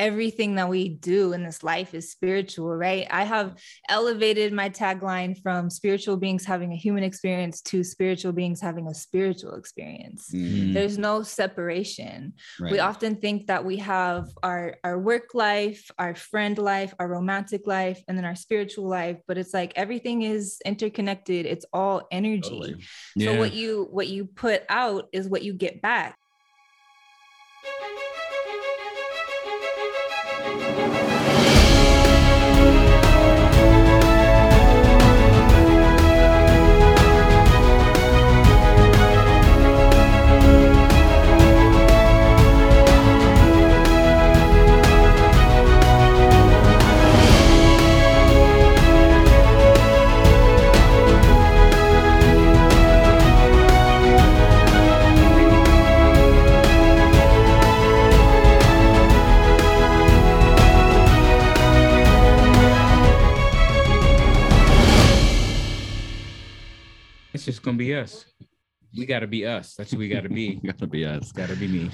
everything that we do in this life is spiritual, right? I have elevated my tagline from spiritual beings having a human experience to spiritual beings having a spiritual experience. Mm, There's no separation. right. We often think that we have our our work life, our friend life, our romantic life, and then our spiritual life, but it's like everything is interconnected. It's all energy. Totally. So what you what you put out is what you get back. Just gonna be us. We gotta be us. That's who we gotta be. Gotta be us. Gotta be me.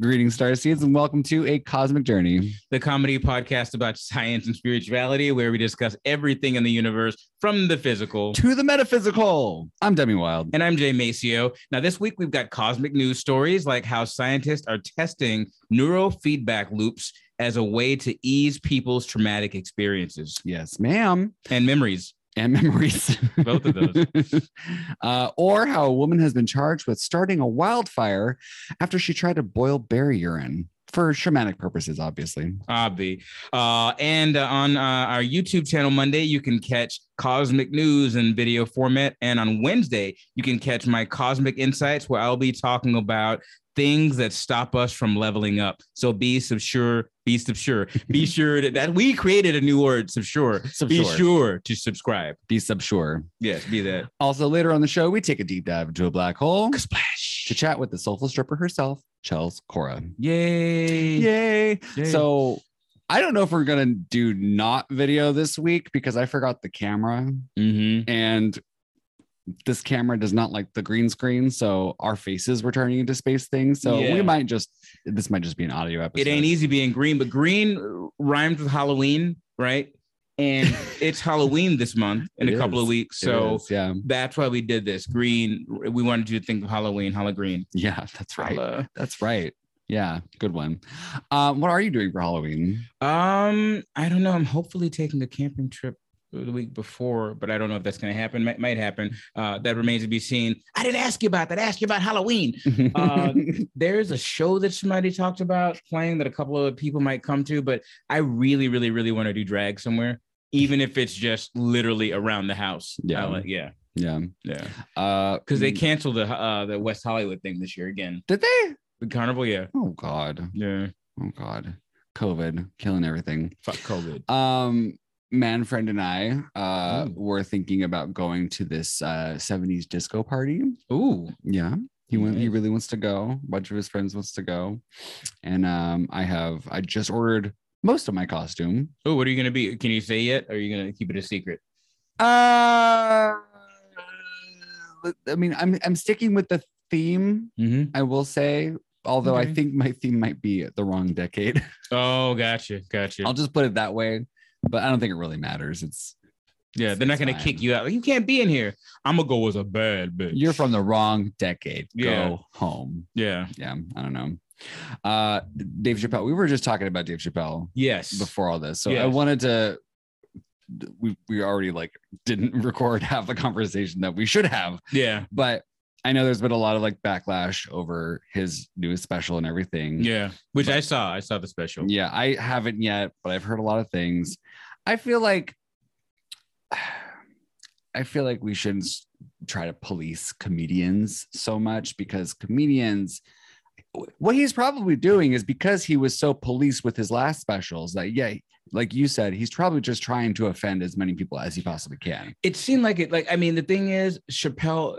Greetings, star seeds, and welcome to a cosmic journey. The comedy podcast about science and spirituality, where we discuss everything in the universe from the physical. To the metaphysical. I'm Demi Wylde. And I'm Jay Maceo. Now, this week we've got cosmic news stories like how scientists are testing neurofeedback loops as a way to ease people's traumatic experiences Yes, ma'am. and memories. And memories. Both of those. uh, or how a woman has been charged with starting a wildfire after she tried to boil bear urine for shamanic purposes, obviously. Obvi. Uh, and uh, on uh, our YouTube channel Monday, you can catch Cosmic News in video format. And on Wednesday, you can catch my Cosmic Insights, where I'll be talking about things that stop us from leveling up. So be subsure, be subsure, be sure that, that we created a new word, subsure. Be Subsure. sure to subscribe. Be subsure. Yes, be that. Also, later on the show, we take a deep dive into a black hole Splash. to chat with the soulful stripper herself, Chelz Cora. Yay. Yay. Yay. So I don't know if we're gonna do not video this week because I forgot the camera Mhm. and this camera does not like the green screen, so our faces were turning into space things. So Yeah. we might just this might just be an audio episode. It ain't easy being green, but green rhymes with Halloween, right? And it's Halloween this month in It a couple of weeks. So is, yeah, that's why we did this. Green, we wanted you to think of Halloween, Holla Green. yeah, that's right. Holla. That's right. Yeah, good one. Um, what are you doing for Halloween? Um, I don't know. I'm hopefully taking a camping trip the week before, but I don't know if that's going to happen. Might, might happen. Uh, that remains to be seen. I didn't ask you about that. I asked you about Halloween. Uh, there's a show that somebody talked about playing that a couple of people might come to, but I really, really, really want to do drag somewhere, even if it's just literally around the house. Yeah. Like- yeah, yeah. yeah. Uh, Because they canceled the uh, the West Hollywood thing this year again. did they? The carnival, yeah, Oh God. yeah. Oh God. COVID killing everything. Fuck COVID. Um, man friend and I uh Ooh. were thinking about going to this uh 70s disco party. Ooh, Yeah. He went he really wants to go. A bunch of his friends wants to go. And um I have I just ordered most of my costume. oh, what are you gonna be? Can you say yet? Or are you gonna keep it a secret? Uh I mean I'm I'm sticking with the theme, Mm-hmm. I will say, although I think my theme might be the wrong decade. Oh, gotcha, gotcha. I'll just put it that way, but I don't think it really matters. It's yeah, they're not gonna fine. kick you out. You can't be in here. I'm gonna go as a bad bitch. you're from the wrong decade. Yeah. Go home. yeah. Yeah, I don't know. Uh Dave Chappelle. We were just talking about Dave Chappelle Yes. before all this. So I wanted to we we already like didn't record half the conversation that we should have, Yeah. but I know there's been a lot of like backlash over his newest special and everything. Yeah. Which But- I saw. I saw the special. Yeah, I haven't yet, but I've heard a lot of things. I feel like I feel like we shouldn't try to police comedians so much because comedians what he's probably doing is because he was so policed with his last specials that yeah, like you said, he's probably just trying to offend as many people as he possibly can. It seemed like it. Like I mean, the thing is, Chappelle.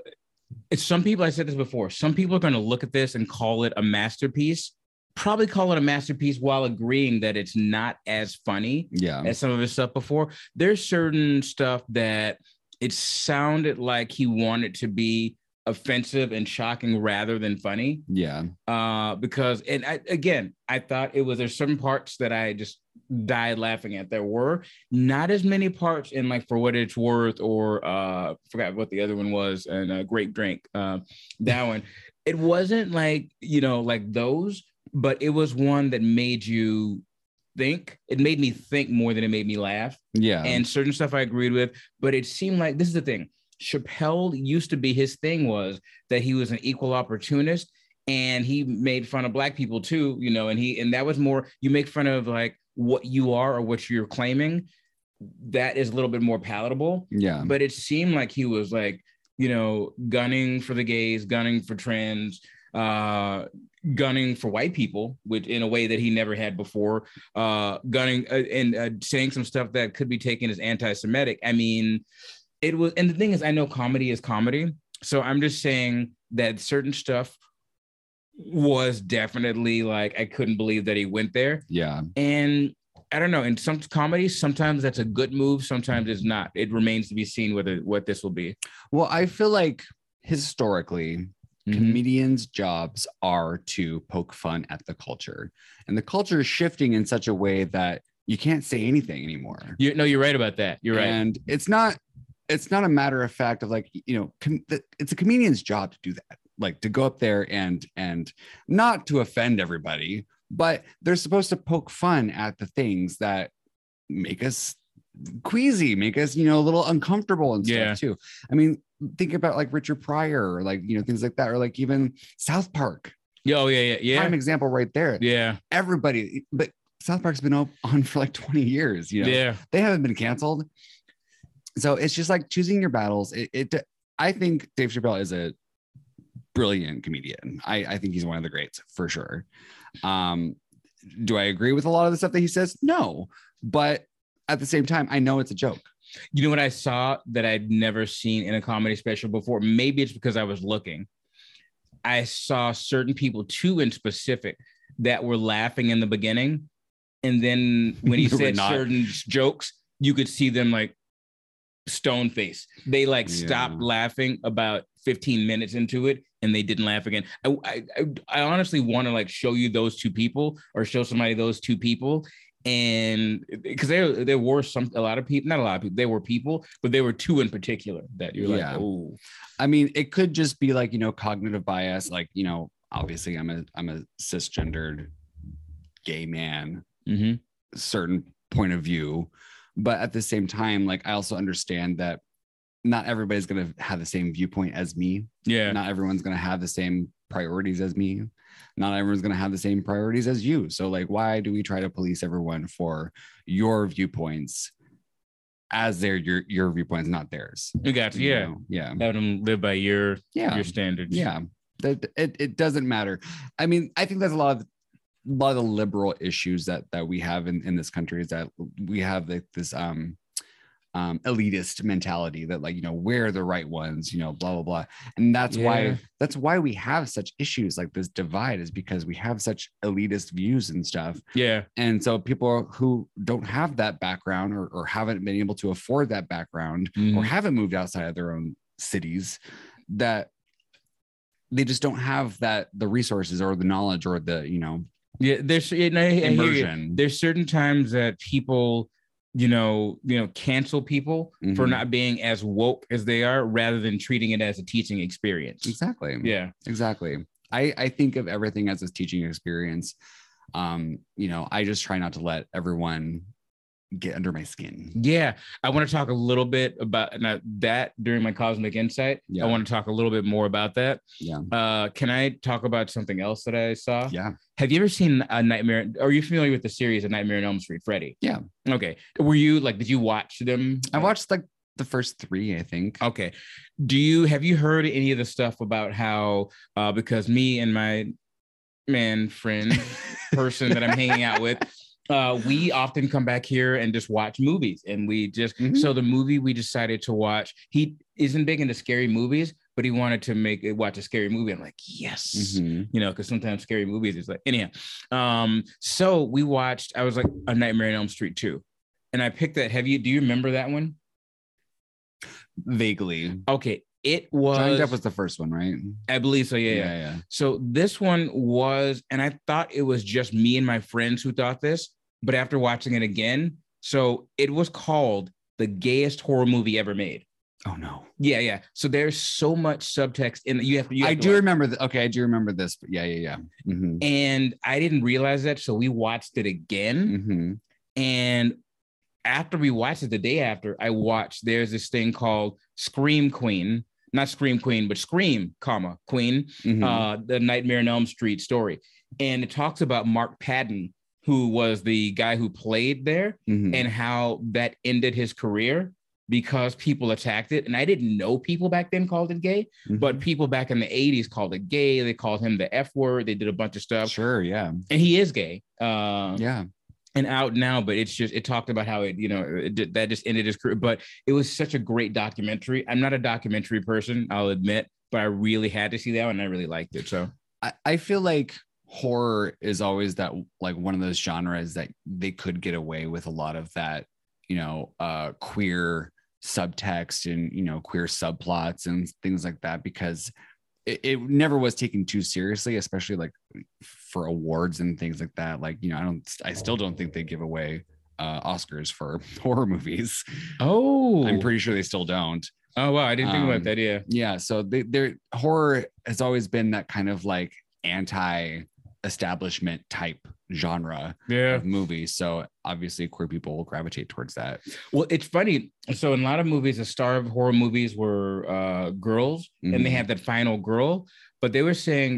It's some people. I said this before. Some people are going to look at this and call it a masterpiece. Probably call it a masterpiece while agreeing that it's not as funny Yeah. as some of his stuff before. There's certain stuff that it sounded like he wanted to be offensive and shocking rather than funny. Yeah. Uh, because and I, again, I thought it was there's certain parts that I just died laughing at. There were not as many parts in like for what it's worth or uh forgot what the other one was and a great drink. Uh, that one. It wasn't like you know like those, but it was one that made you think. It made me think more than it made me laugh. Yeah. And certain stuff I agreed with, but it seemed like this is the thing. Chappelle used to be his thing was that he was an equal opportunist and he made fun of black people too, you know, and he and that was more you make fun of like what you are or what you're claiming. That is a little bit more palatable. yeah. But it seemed like he was like, you know, gunning for the gays, gunning for trans, uh, gunning for white people, which in a way that he never had before, uh, gunning uh, and uh, saying some stuff that could be taken as anti-Semitic. I mean, it was, and the thing is, I know comedy is comedy, so I'm just saying that certain stuff was definitely like I couldn't believe that he went there, yeah. and I don't know. In some comedies, sometimes that's a good move, sometimes it's not. It remains to be seen whether what this will be. Well, I feel like historically, Mhm. comedians' jobs are to poke fun at the culture. And the culture is shifting in such a way that you can't say anything anymore. You no, you're right about that. You're right. And it's not it's not a matter of fact of like, you know, com- the- it's a comedian's job to do that. Like to go up there and and not to offend everybody, but they're supposed to poke fun at the things that make us queasy, make us, you know, a little uncomfortable and stuff Yeah. too. I mean, think about like Richard Pryor or like, you know, things like that, or like even South Park. Yeah, oh yeah, yeah, yeah. Prime example right there. Yeah, Everybody, but South Park's been on for like 20 years, you know yeah. they haven't been canceled. So it's just like choosing your battles. It, it I think Dave Chappelle is a brilliant comedian. I, I think he's one of the greats for sure. Um, do I agree with a lot of the stuff that he says? No, but at the same time, I know it's a joke. You know what I saw that I'd never seen in a comedy special before? Maybe it's because I was looking. I saw certain people, two in specific, that were laughing in the beginning. And then when he said certain jokes, you could see them like stone face. They like Yeah. stopped laughing about 15 minutes into it and they didn't laugh again. I I, I- I honestly want to like show you those two people or show somebody those two people. And because there there were some a lot of people, not a lot of people, there were people, but there were two in particular that you're like, Yeah. oh, I mean, it could just be like, you know, cognitive bias. Like, you know, obviously I'm a I'm a cisgendered gay man, hmm certain point of view. But at the same time, like I also understand that not everybody's gonna have the same viewpoint as me. yeah, not everyone's going to have the same priorities as me not everyone's going to have the same priorities as you so like why do we try to police everyone for your viewpoints as their your your viewpoints not theirs we got you. you Yeah, know? yeah have them live by your yeah your standards. yeah that it, it doesn't matter i mean i think that's a lot of a lot of the liberal issues that that we have in in this country is that we have like this um um elitist mentality that like you know we're the right ones you know blah blah blah and that's Yeah. why that's why we have such issues like this divide is because we have such elitist views and stuff yeah, and so people who don't have that background or, or haven't been able to afford that background or Mhm. haven't moved outside of their own cities that they just don't have that the resources or the knowledge or the you know yeah. There's, yeah, no, I, I hear you. immersion there's certain times that people you know you know cancel people for Mhm. not being as woke as they are rather than treating it as a teaching experience. Exactly. Yeah. Exactly. I i think of everything as a teaching experience. Um you know i just try not to let everyone get under my skin. Yeah i want to talk a little bit about that during my cosmic insight Yeah. i want to talk a little bit more about that. Yeah. Uh can i talk about something else that i saw? Yeah. Have you ever seen a nightmare are you familiar with the series a nightmare on elm street freddy? Yeah. okay were you like did you watch them? I watched like the first three i think. Okay. Do you have you heard any of the stuff about how uh because me and my man friend person that I'm hanging out with uh we often come back here and just watch movies and we just Mhm. so the movie we decided to watch he isn't big into scary movies but he wanted to make it watch a scary movie I'm like yes Mhm. you know, because sometimes scary movies is like anyhow. Um, so we watched. I was like a Nightmare on Elm Street two, and I picked that. Have you? Do you remember that one? vaguely Okay, it was, Johnny Depp was the first one, right? I believe so. Yeah, yeah. yeah. So this one was, and I thought it was just me and my friends who thought this, but after watching it again, so it was called the gayest horror movie ever made. Oh no. Yeah, yeah. So there's so much subtext in you have to. You have I to do watch- remember. The, okay, I do remember this. But yeah, yeah, yeah. hmm and I didn't realize that, so we watched it again. hmm And after we watched it the day after, I watched there's this thing called Scream Queen, not Scream Queen, but Scream, comma Queen, hmm uh, the Nightmare on Elm Street story, and it talks about Mark Patton, who was the guy who played there, hmm and how that ended his career because people attacked it. And I didn't know people back then called it gay, Mm-hmm. but people back in the 80s called it gay. They called him the F word. They did a bunch of stuff. sure, yeah, And he is gay. Uh, yeah. and out now, but it's just it talked about how it, you know, it, that just ended his career. But it was such a great documentary. I'm not a documentary person, I'll admit, but I really had to see that one and I really liked it. So I, I feel like horror is always that like one of those genres that they could get away with a lot of that, you know, uh queer subtext and you know queer subplots and things like that because it, it never was taken too seriously, especially like for awards and things like that. Like, you know, I don't I still don't think they give away uh Oscars for horror movies. Oh I'm pretty sure they still don't. oh wow, I didn't think Um, about that. Yeah. yeah so they, their horror has always been that kind of like anti establishment type genre Yeah. of movie so obviously queer people will gravitate towards that Well, it's funny. So in a lot of movies, the star of horror movies were uh, girls, and they Mhm. have that final girl. But they were saying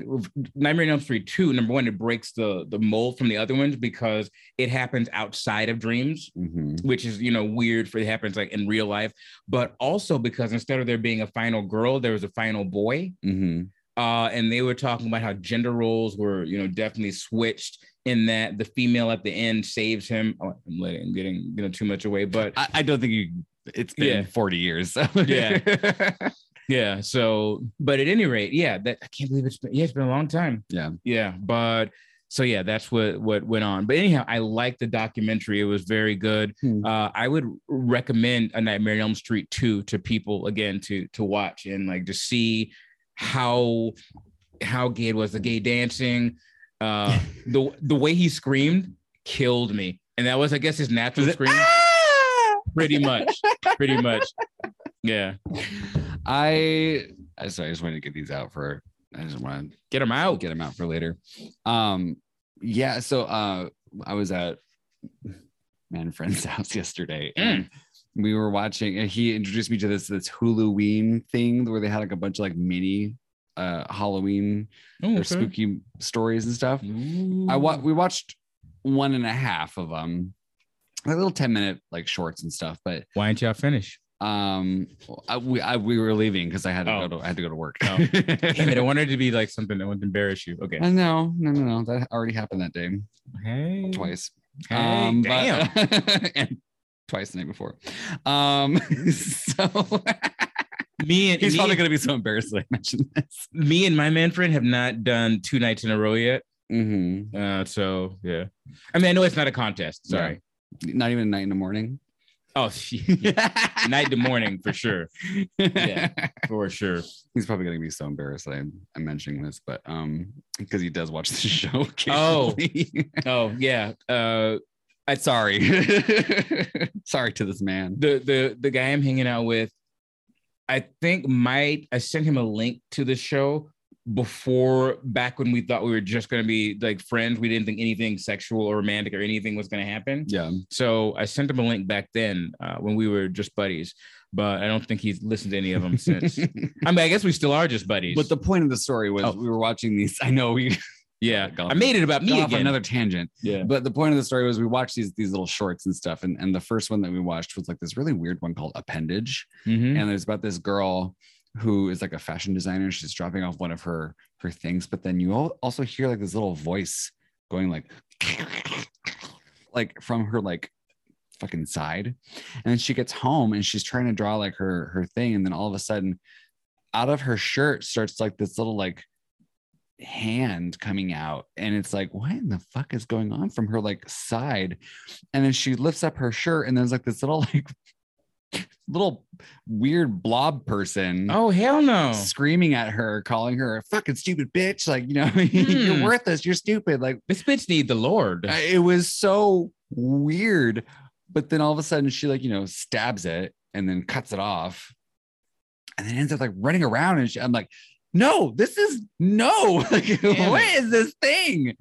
Nightmare on Elm Street 2, number one, it breaks the the mold from the other ones because it happens outside of dreams, Mhm. which is you know weird for it happens like in real life. But also because instead of there being a final girl, there was a final boy. Mhm. Uh, and they were talking about how gender roles were, you know, definitely switched in that the female at the end saves him. Oh, I'm letting, I'm getting, you know, too much away, but I, I don't think you it's been Yeah. 40 years so Yeah. Yeah. So, but at any rate, yeah, that I can't believe it's been yeah, it's been a long time. Yeah. Yeah. But so yeah, that's what what went on. But anyhow, I liked the documentary. It was very good. Hmm. Uh, I would recommend A Nightmare on Elm Street 2 to people again to to watch and like to see how how gay it was, the gay dancing, uh the the way he screamed killed me. And that was, I guess, his natural Was it, scream. "Ah!" Pretty much. Pretty much. Yeah. I I sorry, I just wanted to get these out for I just want to Get them out. get them out for later. Um, yeah. So uh, I was at man friend's house yesterday, and we were watching. And he introduced me to this this Halloween thing where they had like a bunch of like mini uh Halloween Oh, or okay. spooky stories and stuff. I Ooh. wa- we watched one and a half of them, like little ten minute like shorts and stuff. But Why didn't y'all finish? um, I, we I, we were leaving because I had to Oh. go to I had to go to work. Oh. Damn it! I wanted it to be like something that wouldn't embarrass you. Okay. No, no, no, no. That already happened that day Hey. twice. Hey, um, but- damn. and twice the night before. Um, so me and he's me, probably gonna be so embarrassed that I mentioned this. me and my man friend have not done two nights in a row yet. Mhm. Uh, so yeah. I mean, I know it's not a contest. Sorry. Not even a night in the morning. Oh, night to morning for sure. Yeah. For sure. He's probably gonna be so embarrassed that I'm, I'm mentioning this, but um, because he does watch the show. Oh. Oh yeah. Uh, sorry, sorry to this man. the the the guy I'm hanging out with, I think might I sent him a link to the show before back when we thought we were just gonna be like friends. We didn't think anything sexual or romantic or anything was gonna happen. Yeah, So I sent him a link back then uh, when we were just buddies, but I don't think he's listened to any of them since. I mean, I guess we still are just buddies. but the point of the story was Oh. we were watching these. I know we yeah. I made it about me again. another tangent. yeah. But the point of the story was we watched these these little shorts and stuff, and and the first one that we watched was like this really weird one called Appendage, Mhm. and there's about this girl who is like a fashion designer. She's dropping off one of her her things, but then you al- also hear like this little voice going like like from her like fucking side, and then she gets home and she's trying to draw like her her thing, and then all of a sudden, out of her shirt starts like this little like hand coming out and it's like what in the fuck is going on from her like side and then she lifts up her shirt and there's like this little like little weird blob person Oh hell no! screaming at her, calling her a fucking stupid bitch. Like, you know, you're Hmm. worthless, you're stupid. Like, This bitch need the Lord. It was so weird. But then all of a sudden, she like, you know, stabs it and then cuts it off and then ends up like running around. And she, I'm like, no, this is no. Like, Damn what it. is this thing?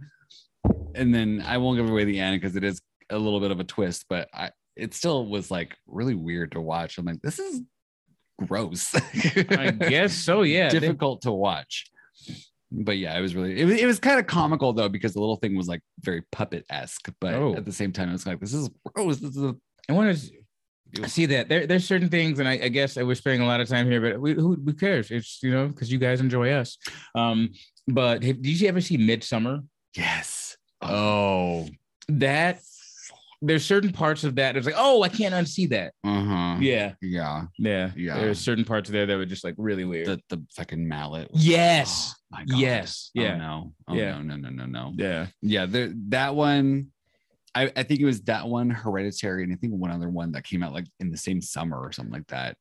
And then I won't give away the end because it is a little bit of a twist, but I, it still was like really weird to watch. I'm like, this is gross. I guess so. Yeah. They- difficult to watch. But yeah, it was really it was, it was kind of comical though because the little thing was like very puppet esque, but Oh. at the same time, it's like this is gross. This is a, I want to see that there, there's certain things, and I, I guess I was spending a lot of time here, but we, who, who cares? It's you know because you guys enjoy us. Um, but have, did you ever see Midsommar? yes. Oh, That there's certain parts of that. It's like, oh, I can't unsee that. uh huh. Yeah, yeah. yeah, Yeah. There's certain parts of there that were just like really weird. The the fucking mallet. yes. Oh. Yes. Oh, Yeah. no. Oh, Yeah. no. No. No. No. No. Yeah. Yeah. There. That one. I, I think it was that one, Hereditary, and I think one other one that came out like in the same summer or something like that.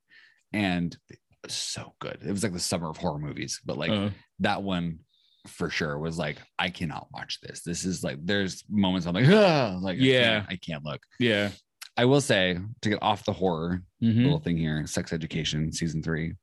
And it was so good. It was like the summer of horror movies, but like Uh, that one for sure was like, I cannot watch this. This is like, there's moments I'm like, ah, like, I Yeah. can't- I can't look. yeah. I will say to get off the horror Mhm. little thing here, Sex Education season three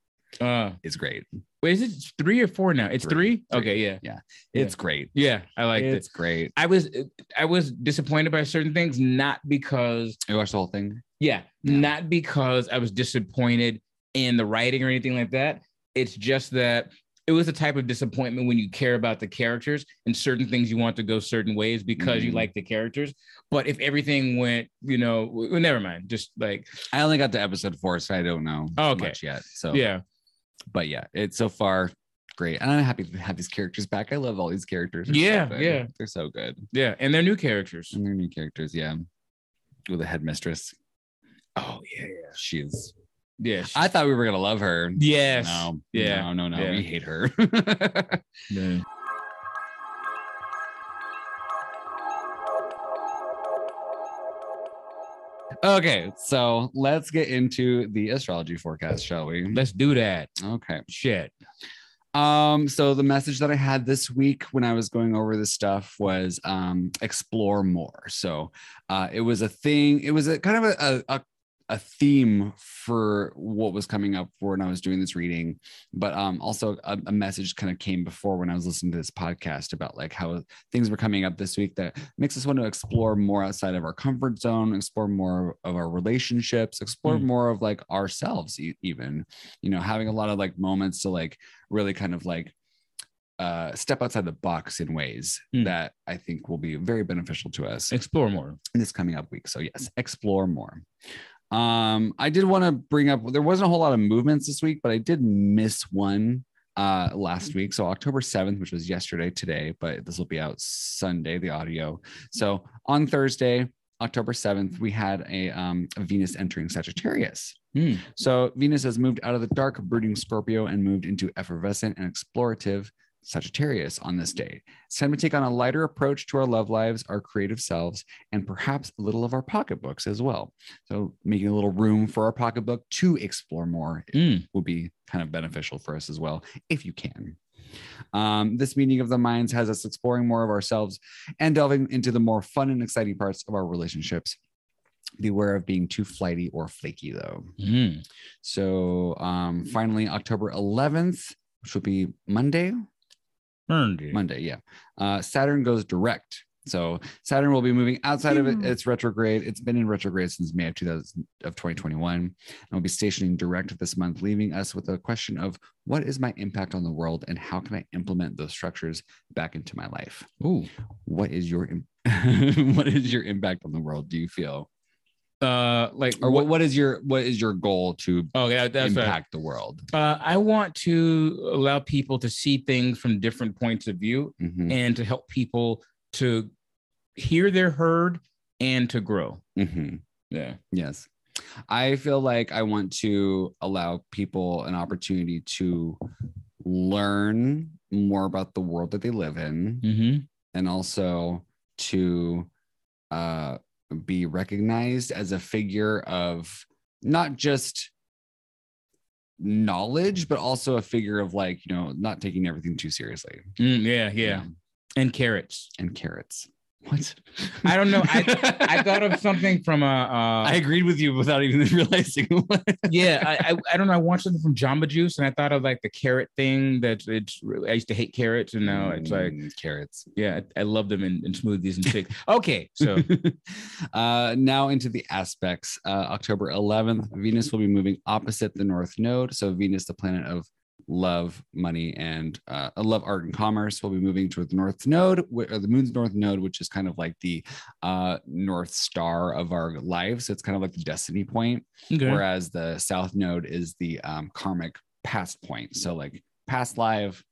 Uh, is great. wait, is it three or four now? It's Three. three. Okay. Yeah. Yeah. Yeah. It's great. Yeah. I like it. it's great. I was I was disappointed by certain things, not because You watched the whole thing? yeah, Yeah. not because I was disappointed in the writing or anything like that. It's just that it was a type of disappointment when you care about the characters and certain things you want to go certain ways because you Mhm. like the characters. But if everything went, you know, well, never mind. Just like I only got to episode four, so I don't know okay. much yet. So yeah, but yeah, it's so far great. And I'm happy to have these characters back. I love all these characters. They're Yeah, good. yeah. They're so good. yeah, and they're new characters. And they're new characters, yeah. With a headmistress. Oh yeah, She's yeah. I thought we were gonna love her. yes, No, Yeah. no, no, no. Yeah. We hate her. yeah. Okay, so let's get into the astrology forecast, shall we? Let's do that. Okay. Shit. Um, so the message that I had this week when I was going over this stuff was um explore more. So uh it was a thing, it was a kind of a a, a theme for what was coming up for when I was doing this reading, but um also a, a message kind of came before when I was listening to this podcast about like how things were coming up this week that makes us want to explore more outside of our comfort zone, explore more of our relationships, explore Mm. more of like ourselves e- even, you know, having a lot of like moments to like really kind of like uh step outside the box in ways Mm. that I think will be very beneficial to us Explore more. in this coming up week. So yes, explore more. Um, I did want to bring up there wasn't a whole lot of movements this week, but I did miss one uh last week. So October 7th, which was yesterday today, but this will be out Sunday, the audio. So on Thursday, October 7th, we had a um a Venus entering Sagittarius. Hmm. So Venus has moved out of the dark, brooding Scorpio and moved into effervescent and explorative Sagittarius on this day. It's time to take on a lighter approach to our love lives, our creative selves, and perhaps a little of our pocketbooks as well. So making a little room for our pocketbook to explore more Mm. will be kind of beneficial for us as well, if you can. Um, this meeting of the minds has us exploring more of ourselves and delving into the more fun and exciting parts of our relationships. Beware of being too flighty or flaky, though. Mm. So um, finally, October 11th, which will be Monday. Earned it. Monday, yeah. Uh, Saturn goes direct. So Saturn will be moving outside of it, Hmm. its retrograde. It's been in retrograde since May of 2000 of 2021, and will be stationing direct this month, leaving us with a question of what is my impact on the world and how can I implement those structures back into my life? Ooh. What is your what is your impact on the world? Do you feel, Uh, like or what, what is your what is your goal to Oh, yeah, that's right. impact the world? Uh, I want to allow people to see things from different points of view Mhm, and to help people to hear their heard and to grow. mhm. Yeah. Yes. I feel like I want to allow people an opportunity to learn more about the world that they live in Mm-hmm. and also to uh, be recognized as a figure of not just knowledge, but also a figure of like, you know, not taking everything too seriously. Mm, yeah, yeah. And carrots. And carrots. What? I don't know. I I thought of something from a. Uh, I agreed with you without even realizing. what- yeah, I, I I don't know. I watched something from Jamba Juice, and I thought of like the carrot thing. That it's. I used to hate carrots, and now it's like, Mm, carrots. yeah, I, I love them in, in smoothies and shakes. Okay, so uh, now into the aspects. Uh, October 11th, Venus will be moving opposite the North Node. So Venus, the planet of love, money, and uh, love, art, and commerce, We'll be moving toward the North Node, or the Moon's North Node, which is kind of like the uh, North Star of our lives. So it's kind of like the destiny point okay. whereas the south node is the um, karmic past point so like past life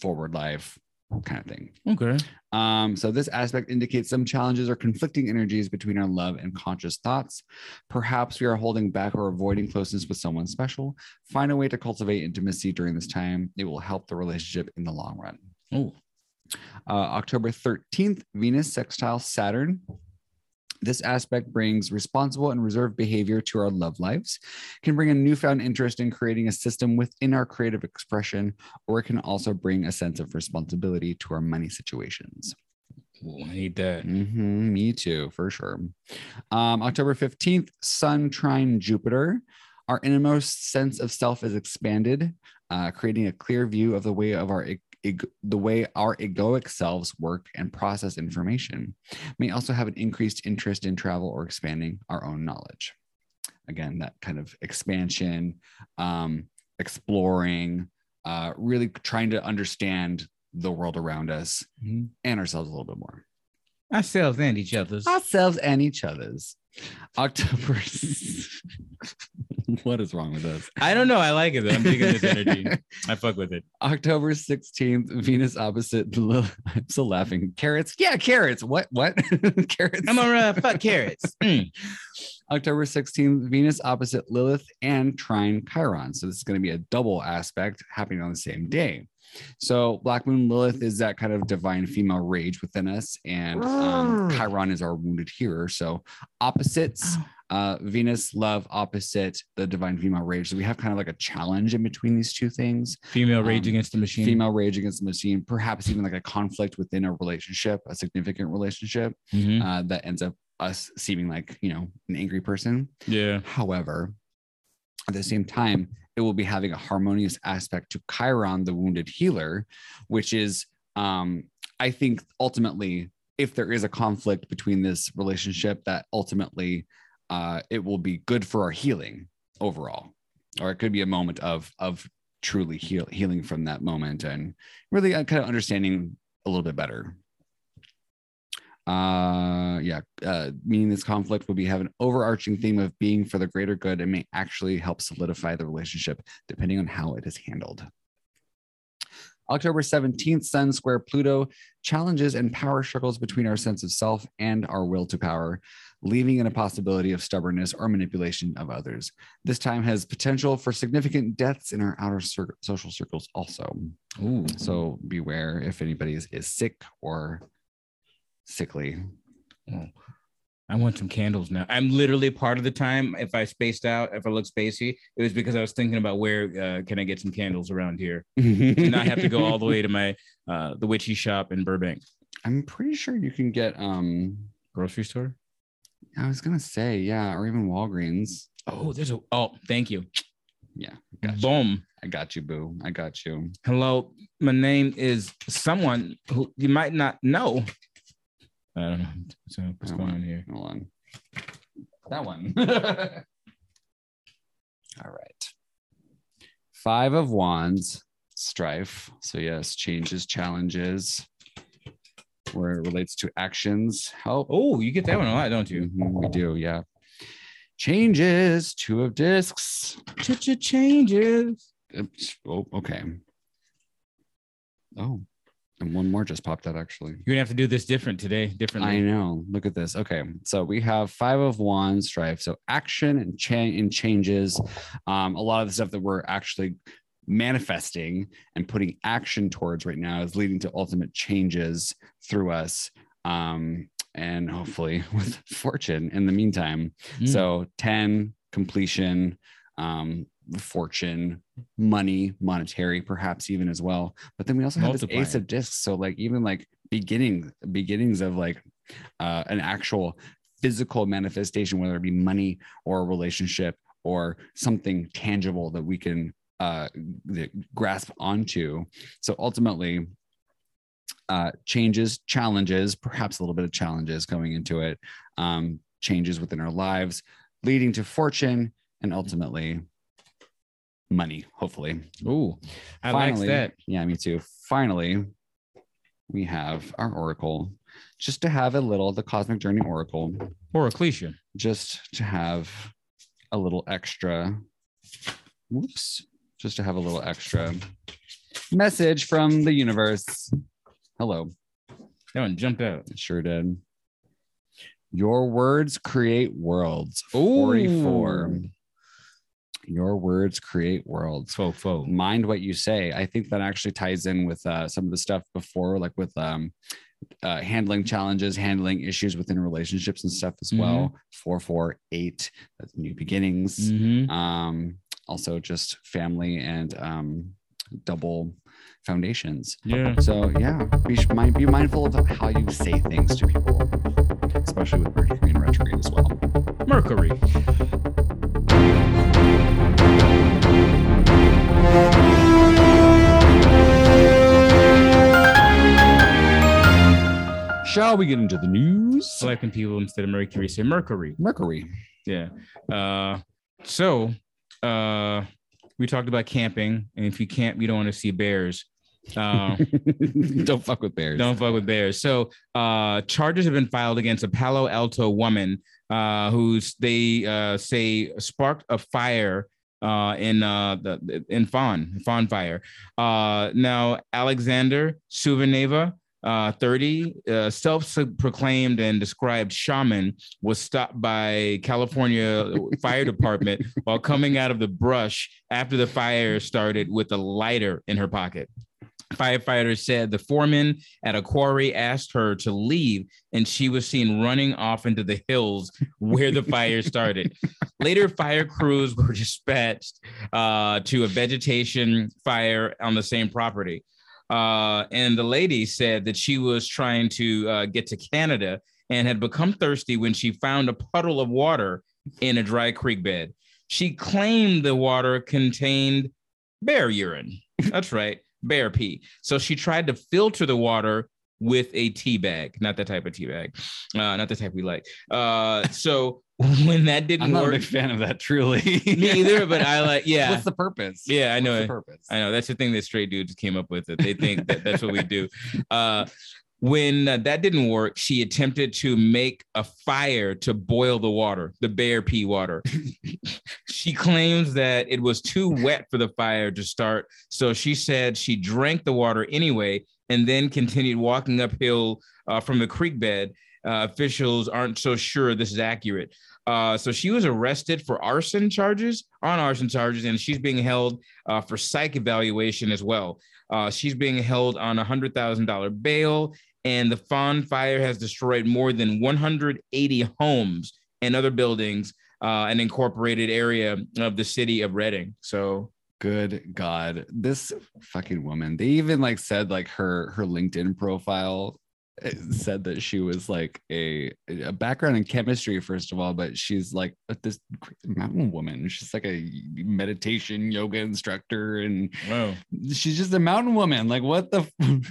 forward life kind of thing. Okay. um, so this aspect indicates some challenges or conflicting energies between our love and conscious thoughts. Perhaps we are holding back or avoiding closeness with someone special. Find a way to cultivate intimacy during this time. It will help the relationship in the long run. Oh, uh, October 13th, Venus sextile Saturn. This aspect brings responsible and reserved behavior to our love lives, can bring a newfound interest in creating a system within our creative expression, or it can also bring a sense of responsibility to our money situations. Ooh, I need that. Mhm, me too, for sure. Um, October 15th, Sun trine Jupiter. Our innermost sense of self is expanded, uh, creating a clear view of the way of our the way our egoic selves work and process information. May also have an increased interest in travel or expanding our own knowledge. Again, that kind of expansion, um, exploring, uh, really trying to understand the world around us Mhm. and ourselves a little bit more Ourselves and each other's. ourselves and each other's. October. what is wrong with us? I don't know. I like it though. I'm digging this energy. I fuck with it. October 16th, Venus opposite. Lil- I'm still laughing. Carrots. Yeah, carrots. What? What? carrots. I'm gonna uh, fuck carrots. Mm. October 16th, Venus opposite Lilith and trine Chiron. So this is going to be a double aspect happening on the same day. So Black Moon Lilith is that kind of divine female rage within us, and um, Chiron is our wounded healer. So opposites, Oh. uh, Venus love opposite the divine female rage. So we have kind of like a challenge in between these two things. Female rage Um, against the machine. Female rage against the machine, perhaps even like a conflict within a relationship, a significant relationship Mhm. uh, that ends up us seeming like you know an angry person. Yeah. However, at the same time, it will be having a harmonious aspect to Chiron, the wounded healer, which is, um, I think, ultimately, if there is a conflict between this relationship, that ultimately uh, it will be good for our healing overall, or it could be a moment of of truly heal, healing from that moment and really uh, kind of understanding a little bit better uh yeah uh meaning this conflict will be have an overarching theme of being for the greater good and may actually help solidify the relationship depending on how it is handled. October 17th sun square pluto challenges and power struggles between our sense of self and our will to power leaving in a possibility of stubbornness or manipulation of others. This time has potential for significant deaths in our outer cir- social circles also. Ooh. so beware if anybody is, is sick or sickly I want some candles now. I'm literally part of the time. If I spaced out, if I look spacey, it was because I was thinking about where uh, can I get some candles around here, and not have to go all the way to my uh, the witchy shop in Burbank I'm pretty sure you can get um grocery store. I was gonna say, yeah, or even Walgreens. Oh, there's a. Oh, thank you. Yeah, gotcha. Boom. I got you, boo. I got you. Hello, my name is someone who you might not know. I don't know what's, what's Oh, going wow. on here. Hold on. That one. All right. Five of wands, strife. So yes, changes, challenges, where it relates to actions, help. Oh, you get that one a lot, don't you? Mhm, we do, yeah. Changes, two of discs. Changes. Oops. Oh, okay. Oh, and one more just popped out actually. You're gonna have to do this different today. Differently. I know. Look at this. Okay, so we have five of wands, strife. So action and change and changes. Um, a lot of the stuff that we're actually manifesting and putting action towards right now is leading to ultimate changes through us. Um, and hopefully with fortune in the meantime. Mm. So 10 completion, um, fortune, money, monetary, perhaps even as well. But then we also have this ace of discs. So like even like beginning beginnings of like uh, an actual physical manifestation, whether it be money or a relationship or something tangible that we can uh, grasp onto. So ultimately, uh, changes, challenges, perhaps a little bit of challenges going into it, um, changes within our lives, leading to fortune and ultimately money, hopefully. Ooh, I Finally, like that. Yeah, me too. Finally, we have our oracle just to have a little, the cosmic journey oracle, Or a cliche. just to have a little extra. Whoops. Just to have a little extra message from the universe. Hello. That one jumped out. It sure did. Your words create worlds. Ooh. 44. Your words create worlds. Faux faux. Mind what you say. I think that actually ties in with uh, some of the stuff before, like with um, uh, handling challenges, handling issues within relationships and stuff as well. Four, four, eight. That's new beginnings. Mhm. Um, also, just family and um, double foundations. Yeah. So yeah, be, mind, be mindful of how you say things to people, especially with Mercury in retrograde as well. Mercury. Shall we get into the news? Selecting people instead of Mercury say Mercury. Mercury. Yeah. Uh, so uh, we talked about camping, and if you camp, you don't want to see bears. Uh, Don't fuck with bears. don't fuck with bears. So uh, charges have been filed against a Palo Alto woman uh, who's they uh, say sparked a fire uh, in uh, the in Fawn Fawn fire. Uh, now Alexander Souverneva. Uh, 30, uh, self-proclaimed and described shaman was stopped by California Fire Department while coming out of the brush after the fire started with a lighter in her pocket. Firefighters said the foreman at a quarry asked her to leave, and she was seen running off into the hills where the fire started. Later, fire crews were dispatched uh, to a vegetation fire on the same property. Uh, and the lady said that she was trying to uh, get to Canada and had become thirsty when she found a puddle of water in a dry creek bed. She claimed the water contained bear urine. That's right, bear pee. So she tried to filter the water with a tea bag, not that type of tea bag, uh, not the type we like. Uh, so when that didn't I'm not a big fan of that, truly. me either. But I like, yeah, What's the purpose? yeah, I know What's the purpose? I know that's the thing that straight dudes came up with. It. They think that that's what we do. Uh, when uh, that didn't work, she attempted to make a fire to boil the water, the bear pee water. she claims that it was too wet for the fire to start. So she said she drank the water anyway and then continued walking uphill uh, from the creek bed. Uh, officials aren't so sure this is accurate. Uh, so she was arrested for arson charges, on arson charges, and she's being held uh, for psych evaluation as well. Uh, she's being held on a hundred thousand dollar bail, and the Fawn fire has destroyed more than 180 homes and other buildings, uh, an incorporated area of the city of Redding. So Good God, this fucking woman. They even like said like her her LinkedIn profile eh, said that she was like a a background in chemistry first of all, but she's like this mountain woman. She's like a meditation yoga instructor, and wow, she's just a mountain woman. Like what the.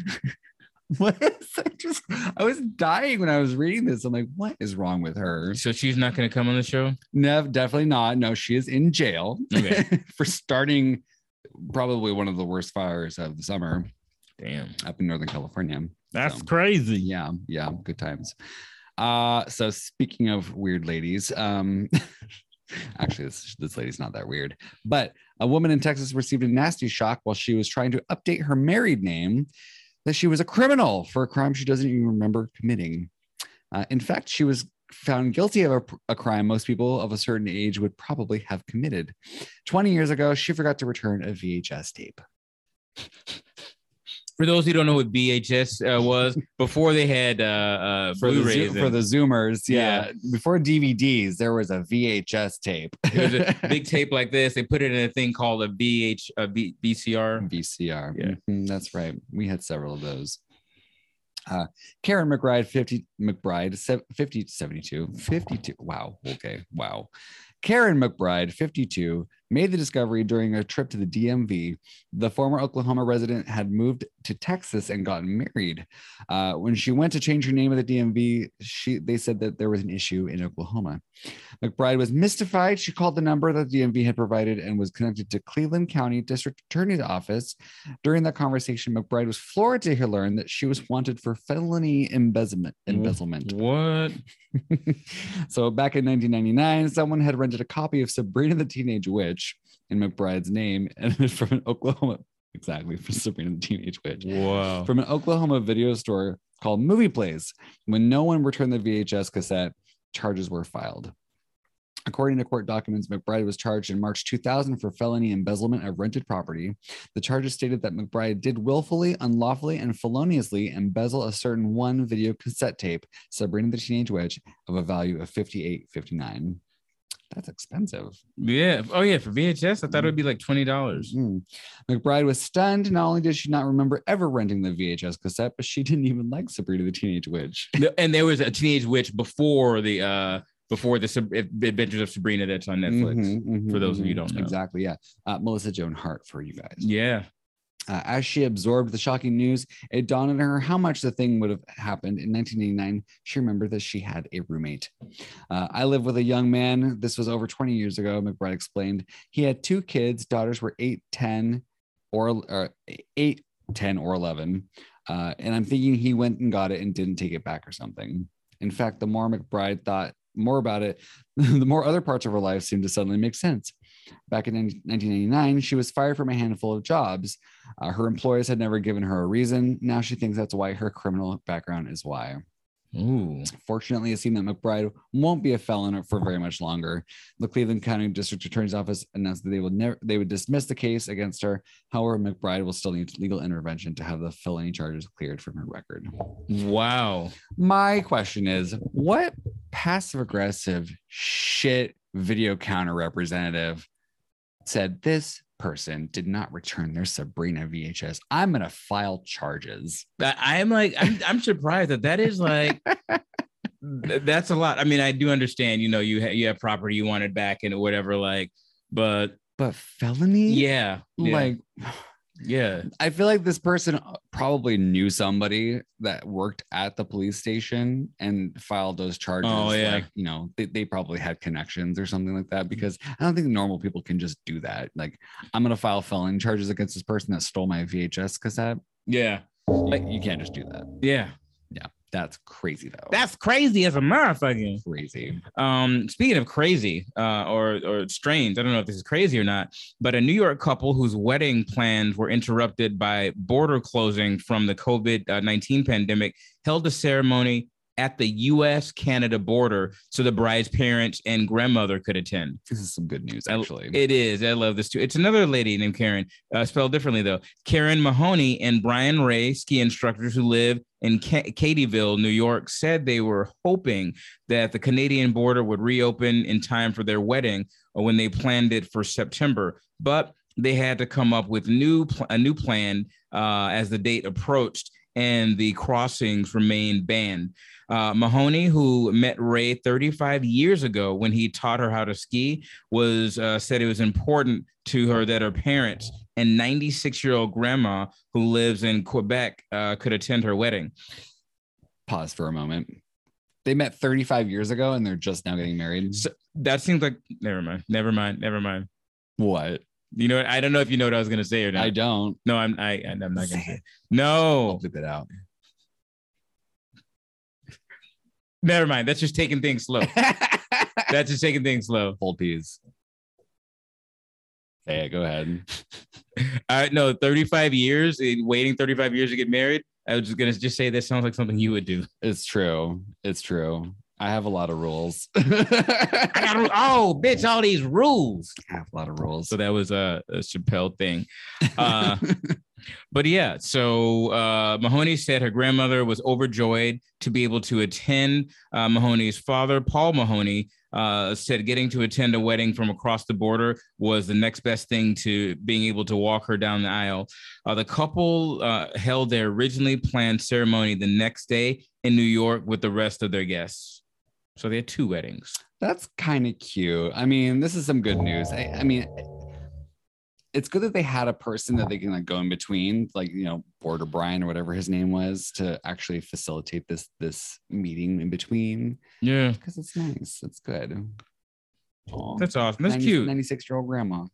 What is I just I was dying when I was reading this. I'm like, what is wrong with her? so she's not going to come on the show. No, definitely not. No, she is in jail Okay. for starting probably one of the worst fires of the summer Damn, up in Northern California. that's So, crazy. yeah, yeah, good times. Uh, so speaking of weird ladies, um, actually, this this lady's not that weird, but a woman in Texas received a nasty shock while she was trying to update her married name that she was a criminal for a crime she doesn't even remember committing. Uh, in fact, she was found guilty of a, a crime most people of a certain age would probably have committed. 20 years ago, she forgot to return a VHS tape. For those who don't know what VHS uh, was, before they had uh, uh, For the, Zo- for the Zoomers, yeah. Before DVDs, there was a VHS tape. it was a big tape like this. They put it in a thing called a VH, a V- VCR. VCR. Yeah. Mhm, that's right. We had several of those. Uh, Karen McBride, 50 McBride, se- 50, 72, 52. Wow. Okay. Wow. Karen McBride, 52, made the discovery during a trip to the DMV. The former Oklahoma resident had moved to Texas and gotten married. Uh, when she went to change her name at the DMV, she they said that there was an issue in Oklahoma. McBride was mystified. She called the number that the DMV had provided and was connected to Cleveland County District Attorney's Office. During that conversation, McBride was floored to hear learn that she was wanted for felony embezzlement. Embezzlement. What? so back in 1999, someone had rented a copy of Sabrina the Teenage Witch in McBride's name and from an Oklahoma. Exactly, for Sabrina the Teenage Witch Wow. from an Oklahoma video store called Movie Place. When no one returned the VHS cassette, charges were filed. According to court documents, McBride was charged in March 2000 for felony embezzlement of rented property. The charges stated that McBride did willfully, unlawfully, and feloniously embezzle a certain one video cassette tape, Sabrina the Teenage Witch, of a value of 58.59. That's expensive. Yeah. Oh yeah. For VHS, I thought it would be like twenty dollars. Mhm. McBride was stunned. Not only did she not remember ever renting the VHS cassette, but she didn't even like Sabrina the Teenage Witch. And there was a teenage witch before the uh before the Sab- Adventures of Sabrina that's on Netflix. Mhm, mhm, for those of you who mhm. don't know. Exactly. Yeah. Uh, Melissa Joan Hart for you guys. Yeah. Uh, as she absorbed the shocking news, it dawned on her how much the thing would have happened. In 1989, she remembered that she had a roommate. Uh, I live with a young man. This was over 20 years ago, McBride explained. He had two kids. Daughters were 8, 10, or, or 8, 10, or 11. Uh, and I'm thinking he went and got it and didn't take it back or something. In fact, the more McBride thought more about it, the more other parts of her life seemed to suddenly make sense. Back in 1999, she was fired from a handful of jobs. Uh, her employers had never given her a reason. Now she thinks that's why her criminal background is why. Ooh. Fortunately, it seemed that McBride won't be a felon for very much longer. The Cleveland County District Attorney's Office announced that they would never they would dismiss the case against her. However, McBride will still need legal intervention to have the felony charges cleared from her record. Wow. My question is, what passive aggressive shit video counter representative said this person did not return their Sabrina VHS? I'm gonna file charges. I, I'm like, I'm, I'm surprised that that is like, that's a lot. I mean, I do understand, you know, you, ha- you have property you wanted back and whatever, like, but But felony? yeah, yeah, Like yeah. I feel like this person probably knew somebody that worked at the police station and filed those charges. Oh, yeah. Like, you know, they, they probably had connections or something like that because I don't think normal people can just do that. Like, I'm going to file felony charges against this person that stole my VHS cassette. Yeah. Like, you can't just do that. Yeah. Yeah. That's crazy, though. That's crazy as a motherfucker. crazy. Um, speaking of crazy, uh, or or strange, I don't know if this is crazy or not, but a New York couple whose wedding plans were interrupted by border closing from the COVID nineteen pandemic held a ceremony at the U.S. Canada border so the bride's parents and grandmother could attend. This is some good news, I- actually. It is. I love this too. It's another lady named Karen, uh, spelled differently though. Karen Mahoney and Brian Ray, ski instructors who live in Ca- Cadyville, New York, said they were hoping that the Canadian border would reopen in time for their wedding when they planned it for September. But they had to come up with new pl- a new plan uh, as the date approached and the crossings remained banned. Uh, Mahoney, who met Ray 35 years ago when he taught her how to ski, was uh, said it was important to her that her parents and 96 year old grandma who lives in Quebec uh, could attend her wedding. Pause for a moment. They met 35 years ago and they're just now getting married. So that seems like never mind, never mind, never mind. What? You know, what? I don't know if you know what I was gonna say or not. I don't. no, I'm I, I'm not gonna say. it. No, I'll bleep it out. Never mind. That's just taking things slow. That's just taking things slow. Full peas. It. Go ahead. All right, no, 35 years, eh, waiting 35 years to get married. I was just gonna just say that sounds like something you would do. It's true. It's true. I have a lot of rules. I I got oh, bitch, all these rules. have a lot of rules. So that was a, a Chappelle thing. Uh, But yeah, so uh, Mahoney said her grandmother was overjoyed to be able to attend. Uh, Mahoney's father, Paul Mahoney, uh, said getting to attend a wedding from across the border was the next best thing to being able to walk her down the aisle. Uh, the couple uh, held their originally planned ceremony the next day in New York with the rest of their guests. So they had two weddings. That's kind of cute. I mean, this is some good news. I, I mean, it's good that they had a person that they can like go in between, like you know, Border Brian or whatever his name was, to actually facilitate this this meeting in between. Yeah, because it's nice. It's good. Aw. That's awesome. That's cute. 96 year old grandma.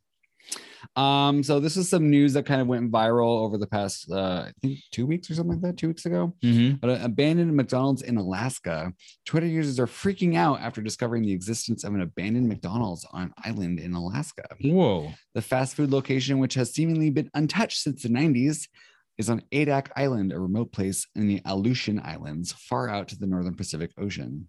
Um, so this is some news that kind of went viral over the past, uh, I think two weeks or something like that, two weeks ago. Mhm. But an abandoned McDonald's in Alaska. Twitter users are freaking out after discovering the existence of an abandoned McDonald's on an island in Alaska. Whoa. The fast food location, which has seemingly been untouched since the 90s, is on Adak Island, a remote place in the Aleutian Islands, far out to the northern Pacific Ocean.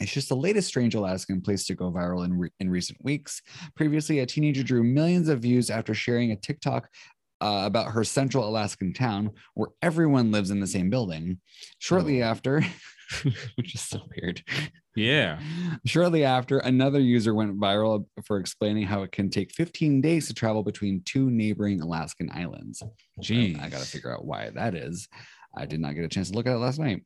It's just the latest strange Alaskan place to go viral in, re- in recent weeks. Previously, a teenager drew millions of views after sharing a TikTok uh, about her central Alaskan town where everyone lives in the same building. Shortly after, which is so weird. Yeah. Shortly after, another user went viral for explaining how it can take 15 days to travel between two neighboring Alaskan islands. Jeez. I got to figure out why that is. I did not get a chance to look at it last night.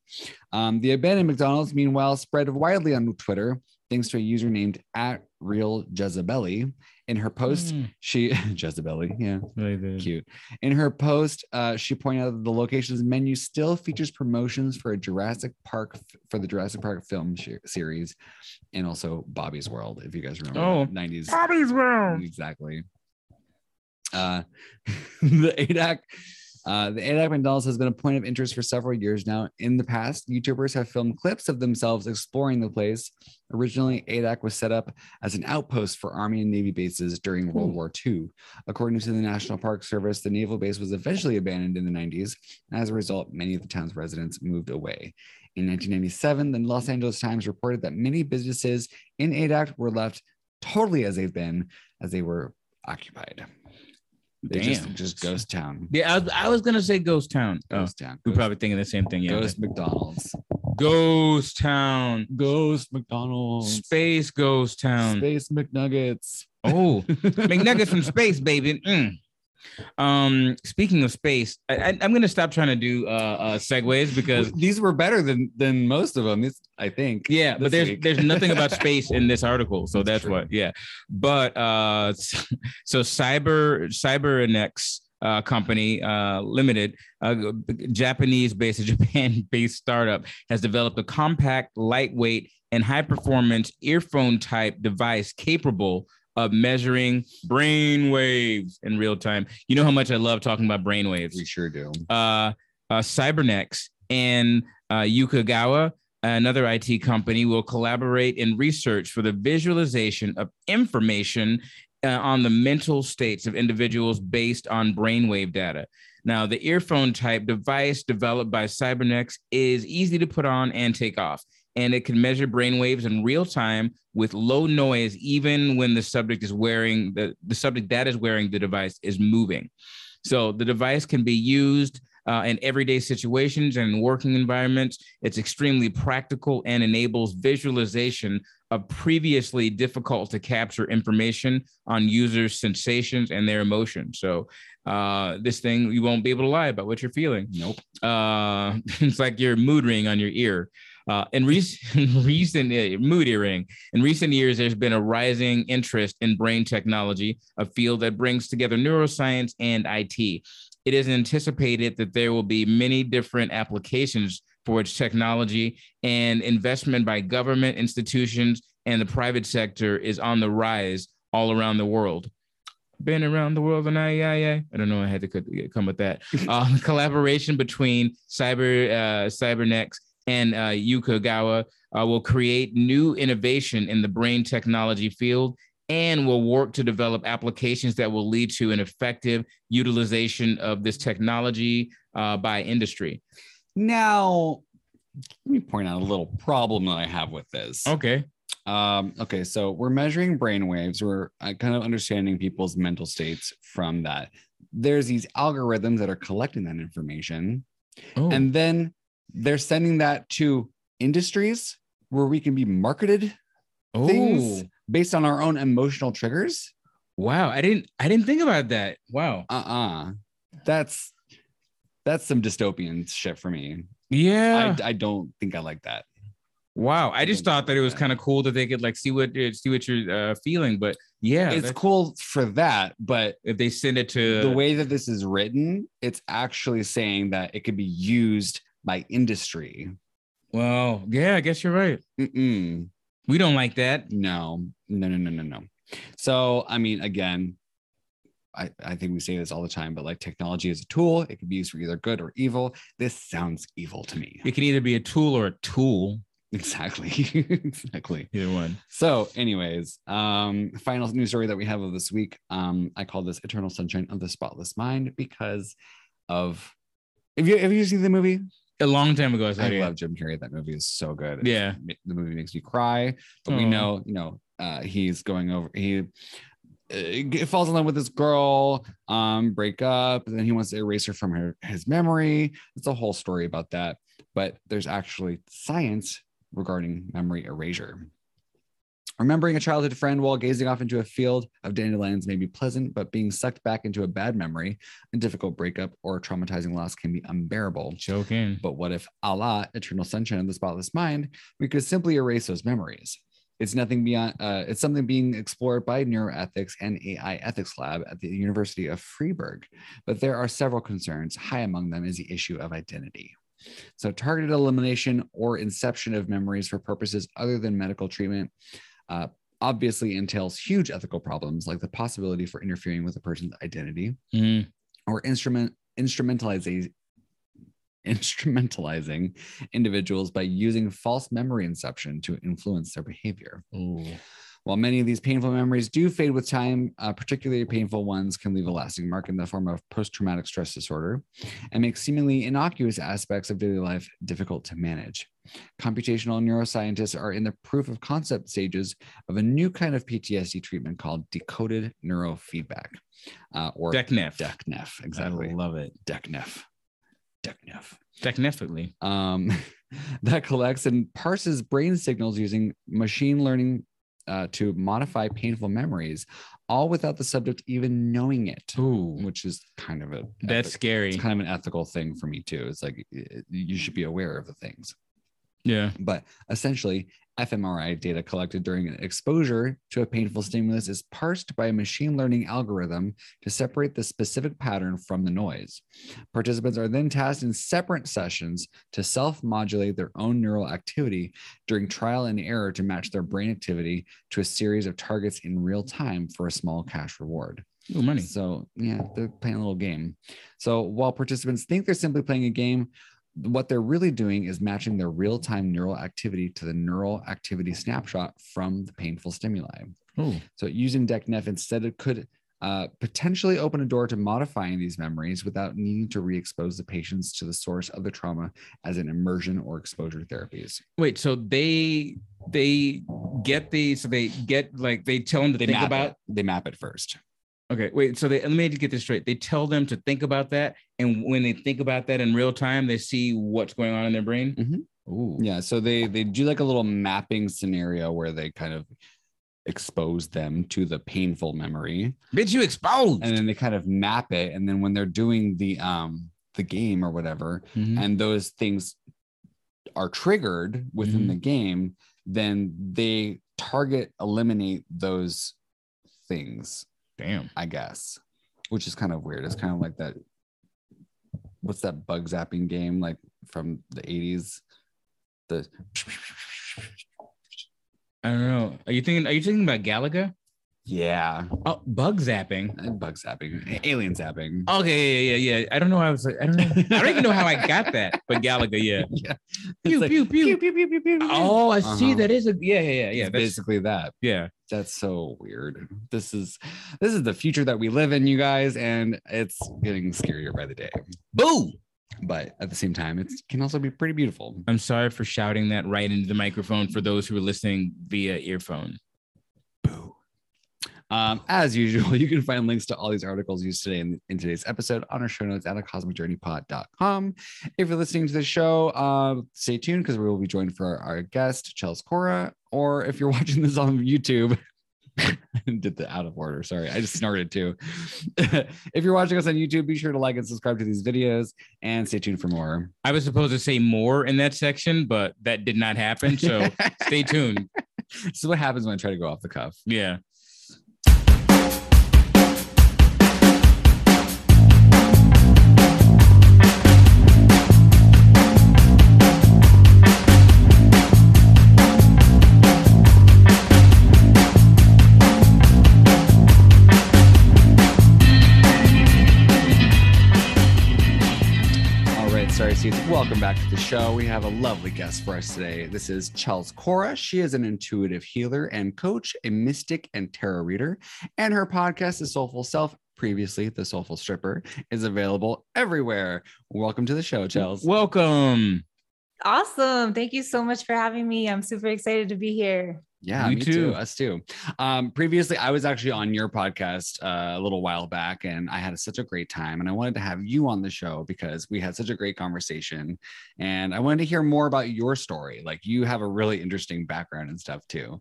Um, the abandoned McDonald's, meanwhile, spread widely on Twitter thanks to a user named at Real Jezebeli. In her post, Mm. she Jezebeli, yeah, Really cute. In her post, uh, she pointed out that the location's menu still features promotions for a Jurassic Park for the Jurassic Park film sh- series, and also Bobby's World. If you guys remember, Oh. 90s Bobby's World. exactly. Uh, the Adak, uh, the Adak McDonald's has been a point of interest for several years now. In the past, YouTubers have filmed clips of themselves exploring the place. Originally, Adak was set up as an outpost for Army and Navy bases during World War II. According to the National Park Service, the naval base was eventually abandoned in the 90s. And as a result, many of the town's residents moved away. In 1997, the Los Angeles Times reported that many businesses in Adak were left totally as they've been, as they were occupied. They just, Damn. just ghost town. Yeah, I was, I was gonna say Ghost Town. Oh, Ghost town. we're Ghost, probably thinking the same thing. Yeah. ghost McDonald's. Ghost Town. Ghost McDonald's. Space Ghost Town. Space McNuggets. Oh, McNuggets from space, baby. Mm. Um, speaking of space, I, I, I'm gonna stop trying to do uh, uh segues because these were better than than most of them. I think. yeah, but there's there's nothing about space in this article, so That's that's what. Yeah, but uh, so cyber cybernex uh, company uh, limited, a Japanese-based, a Japan-based startup, has developed a compact, lightweight, and high-performance earphone-type device capable of measuring brain waves in real time. You know how much I love talking about brain waves We sure do. uh, uh, Cybernex and uh, Yokogawa, another IT company, will collaborate in research for the visualization of information uh, on the mental states of individuals based on brainwave data. Now, the earphone type device developed by Cybernex is easy to put on and take off, and it can measure brainwaves in real time with low noise, even when the subject is wearing the, the subject that is wearing the device is moving. So the device can be used uh, in everyday situations and in working environments. It's extremely practical and enables visualization of previously difficult to capture information on users' sensations and their emotions. So uh, this thing, you won't be able to lie about what you're feeling. Nope. Uh, it's like your mood ring on your ear. Uh, in recent, recent uh, mood earring, in recent years, there's been a rising interest in brain technology, a field that brings together neuroscience and IT. It is anticipated that there will be many different applications for its technology, and investment by government institutions and the private sector is on the rise all around the world. Been around the world and I, yeah, yeah. I don't know. I had to come with that. Uh, collaboration between Cyber uh, Cybernex and uh, Yokogawa uh, will create new innovation in the brain technology field and will work to develop applications that will lead to an effective utilization of this technology uh, by industry. Now, let me point out a little problem that I have with this. Okay. Um, okay, so we're measuring brain waves. We're uh, kind of understanding people's mental states from that. there's these algorithms that are collecting that information Oh, and then they're sending that to industries where we can be marketed things oh, based on our own emotional triggers wow. I didn't I didn't think about that. Wow. uh-uh that's that's some dystopian shit for me Yeah. I, I don't think i like that wow. I just thought that it was kind of cool that they could like see what uh, see what you're uh, feeling. But yeah, it's cool for that but if they send it to the way that this is written it's actually saying that it could be used by industry Well, yeah, I guess you're right. Mm-mm. We don't like that. no no no no no no so i mean again I, I think we say this all the time, but like technology is a tool. It can be used for either good or evil. This sounds evil to me. It can either be a tool or a tool. Exactly. exactly. Either one. So, anyways, um, final news story that we have of this week. Um, I call this Eternal Sunshine of the Spotless Mind because of have you have you seen the movie? A long time ago, I said, I love Jim Carrey. That movie is so good. Yeah. the movie makes me cry. But we know, you know, uh, he's going over. He uh, falls in love with this girl, um, break up, and then he wants to erase her from her his memory. It's a whole story about that. But there's actually science regarding memory erasure. Remembering a childhood friend while gazing off into a field of dandelions may be pleasant, but being sucked back into a bad memory, a difficult breakup, or a traumatizing loss can be unbearable. Joking. But what if Allah, eternal sunshine of the spotless mind, we could simply erase those memories? It's nothing beyond, uh, it's something being explored by Neuroethics and AI Ethics Lab at the University of Freiburg. But there are several concerns. High among them is the issue of identity. So, targeted elimination or inception of memories for purposes other than medical treatment uh, obviously entails huge ethical problems, like the possibility for interfering with a person's identity Mm. or instrument instrumentalizing instrumentalizing individuals by using false memory inception to influence their behavior. Ooh. While many of these painful memories do fade with time, uh, particularly painful ones can leave a lasting mark in the form of post traumatic stress disorder and make seemingly innocuous aspects of daily life difficult to manage. Computational neuroscientists are in the proof of concept stages of a new kind of PTSD treatment called decoded neurofeedback, uh, or DECNEF. DECNEF. Exactly. I love it. DECNEF. DECNEF Definitely. um, that collects and parses brain signals using machine learning uh, to modify painful memories, all without the subject even knowing it, Ooh. which is kind of a That's scary. it's kind of an ethical thing for me too. It's like you should be aware of the things. Yeah. But essentially, fMRI data collected during exposure to a painful stimulus is parsed by a machine learning algorithm to separate the specific pattern from the noise. Participants are then tasked in separate sessions to self modulate their own neural activity during trial and error to match their brain activity to a series of targets in real time for a small cash reward. Ooh, money. So yeah, they're playing a little game. So while participants think they're simply playing a game, what they're really doing is matching their real-time neural activity to the neural activity snapshot from the painful stimuli. Ooh. So using DECNEF instead it could uh, potentially open a door to modifying these memories without needing to re-expose the patients to the source of the trauma as an immersion or exposure therapies. Wait, so they they get the so they get like they tell them to They think map about it. They map it first. Okay wait so they let me get this straight they tell them to think about that and when they think about that in real time they see what's going on in their brain Mhm. Ooh. Yeah, so they they do like a little mapping scenario where they kind of expose them to the painful memory bitch you exposed and then they kind of map it and then when they're doing the um the game or whatever Mhm. and those things are triggered within Mhm. the game then they target eliminate those things damn. I guess which is kind of weird. It's kind of like that what's that bug zapping game like from the 80s the i don't know. Are you thinking are you thinking about galaga yeah. Oh bug zapping. Bug zapping alien zapping. Okay yeah yeah yeah i don't know i was like i don't know. I don't even know how i got that but galaga yeah. Yeah. Pew, like, pew, pew. pew, pew, pew, pew, pew. oh i see Uh-huh. that is a yeah yeah yeah It's basically that. Yeah. That's so weird. This is this is the future that we live in you guys and it's getting scarier by the day. Boo! But at the same time it can also be pretty beautiful. I'm sorry for shouting that right into the microphone for those who are listening via earphone. Um, as usual, you can find links to all these articles used today in, in today's episode on our show notes at a cosmicjourneypod.com. If you're listening to the show, uh, stay tuned because we will be joined for our, our guest, Chelz Cora. Or if you're watching this on YouTube, did the out of order. Sorry, I just snorted too. if you're watching us on YouTube, be sure to like and subscribe to these videos and stay tuned for more. I was supposed to say more in that section, but that did not happen. So stay tuned. This is what happens when I try to go off the cuff. Yeah. All right, sorry, Seeds. Welcome back to the show. We have a lovely guest for us today. This is Chelz Cora. She is an intuitive healer and coach, a mystic and tarot reader, and her podcast, The Soulful Self, previously The Soulful Stripper, is available everywhere. Welcome to the show, Chelz. Welcome. Awesome. Thank you so much for having me. I'm super excited to be here. Yeah, You me too. too. Us too. Um, previously, I was actually on your podcast uh, a little while back, and I had such a great time. And I wanted to have you on the show because we had such a great conversation, and I wanted to hear more about your story. Like you have a really interesting background and stuff too.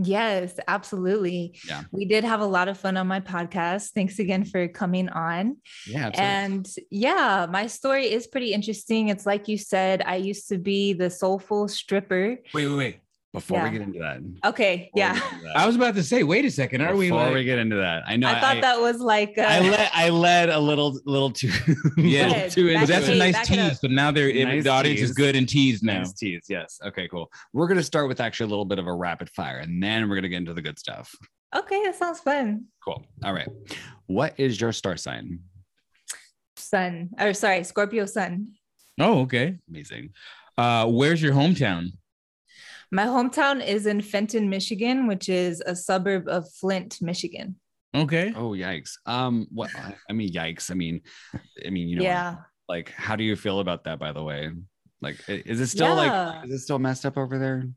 Yes, absolutely. Yeah. We did have a lot of fun on my podcast. Thanks again for coming on. Yeah, absolutely. And yeah, my story is pretty interesting. It's like you said, I used to be the soulful stripper. wait, wait, wait. Before we get into that, Okay. Yeah. that- I was about to say, wait a second. Are we before like, we get into that, I know I thought that was like, uh, I led I led a little little too Yeah. little too But into that's it. a nice back it up. tease. But now they're Nice the audience tease. is good and teased now. Nice tease. Yes. Okay, cool. We're going to start with actually a little bit of a rapid fire and then we're going to get into the good stuff. okay, that sounds fun. Cool. All right. What is your star sign? Sun, or sorry, Scorpio sun. Oh, okay. Amazing. Uh, where's your hometown? My hometown is in Fenton, Michigan, which is a suburb of Flint, Michigan. Okay. Oh, yikes. Um, what I mean, yikes. I mean, I mean, you know, yeah. like, how do you feel about that, by the way? Like, is it still Yeah. like, is it still messed up over there?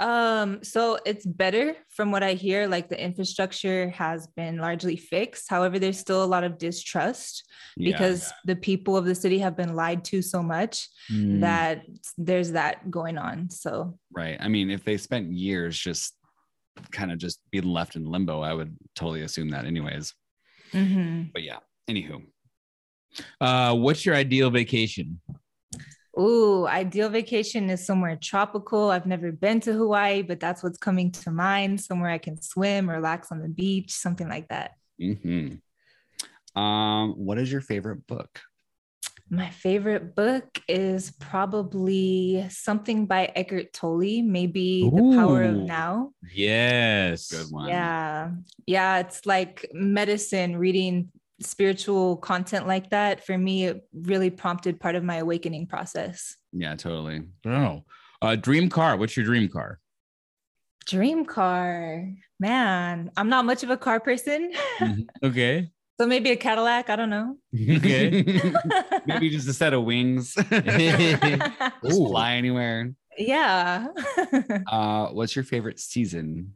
Um, so it's better from what I hear. Like the infrastructure has been largely fixed. However, there's still a lot of distrust Yeah, because the people of the city have been lied to so much Hmm. that there's that going on. So right. I mean, if they spent years just kind of just being left in limbo, I would totally assume that, anyways. mhm. But yeah, anywho. Uh, what's your ideal vacation? Ooh, ideal vacation is somewhere tropical. I've never been to Hawaii, but that's what's coming to mind. Somewhere I can swim, relax on the beach, something like that. hmm Um, what is your favorite book? My favorite book is probably something by Eckhart Tolle, maybe The Power of Now. Yes. Good one. Yeah. Yeah. It's like medicine, reading spiritual content like that. For me, it really prompted part of my awakening process. Yeah, totally. Oh, uh, dream car. What's your dream car? Dream car. Man, I'm not much of a car person. Okay. so maybe a Cadillac. I don't know. Okay. Maybe just a set of wings. fly anywhere. yeah. Uh, what's your favorite season?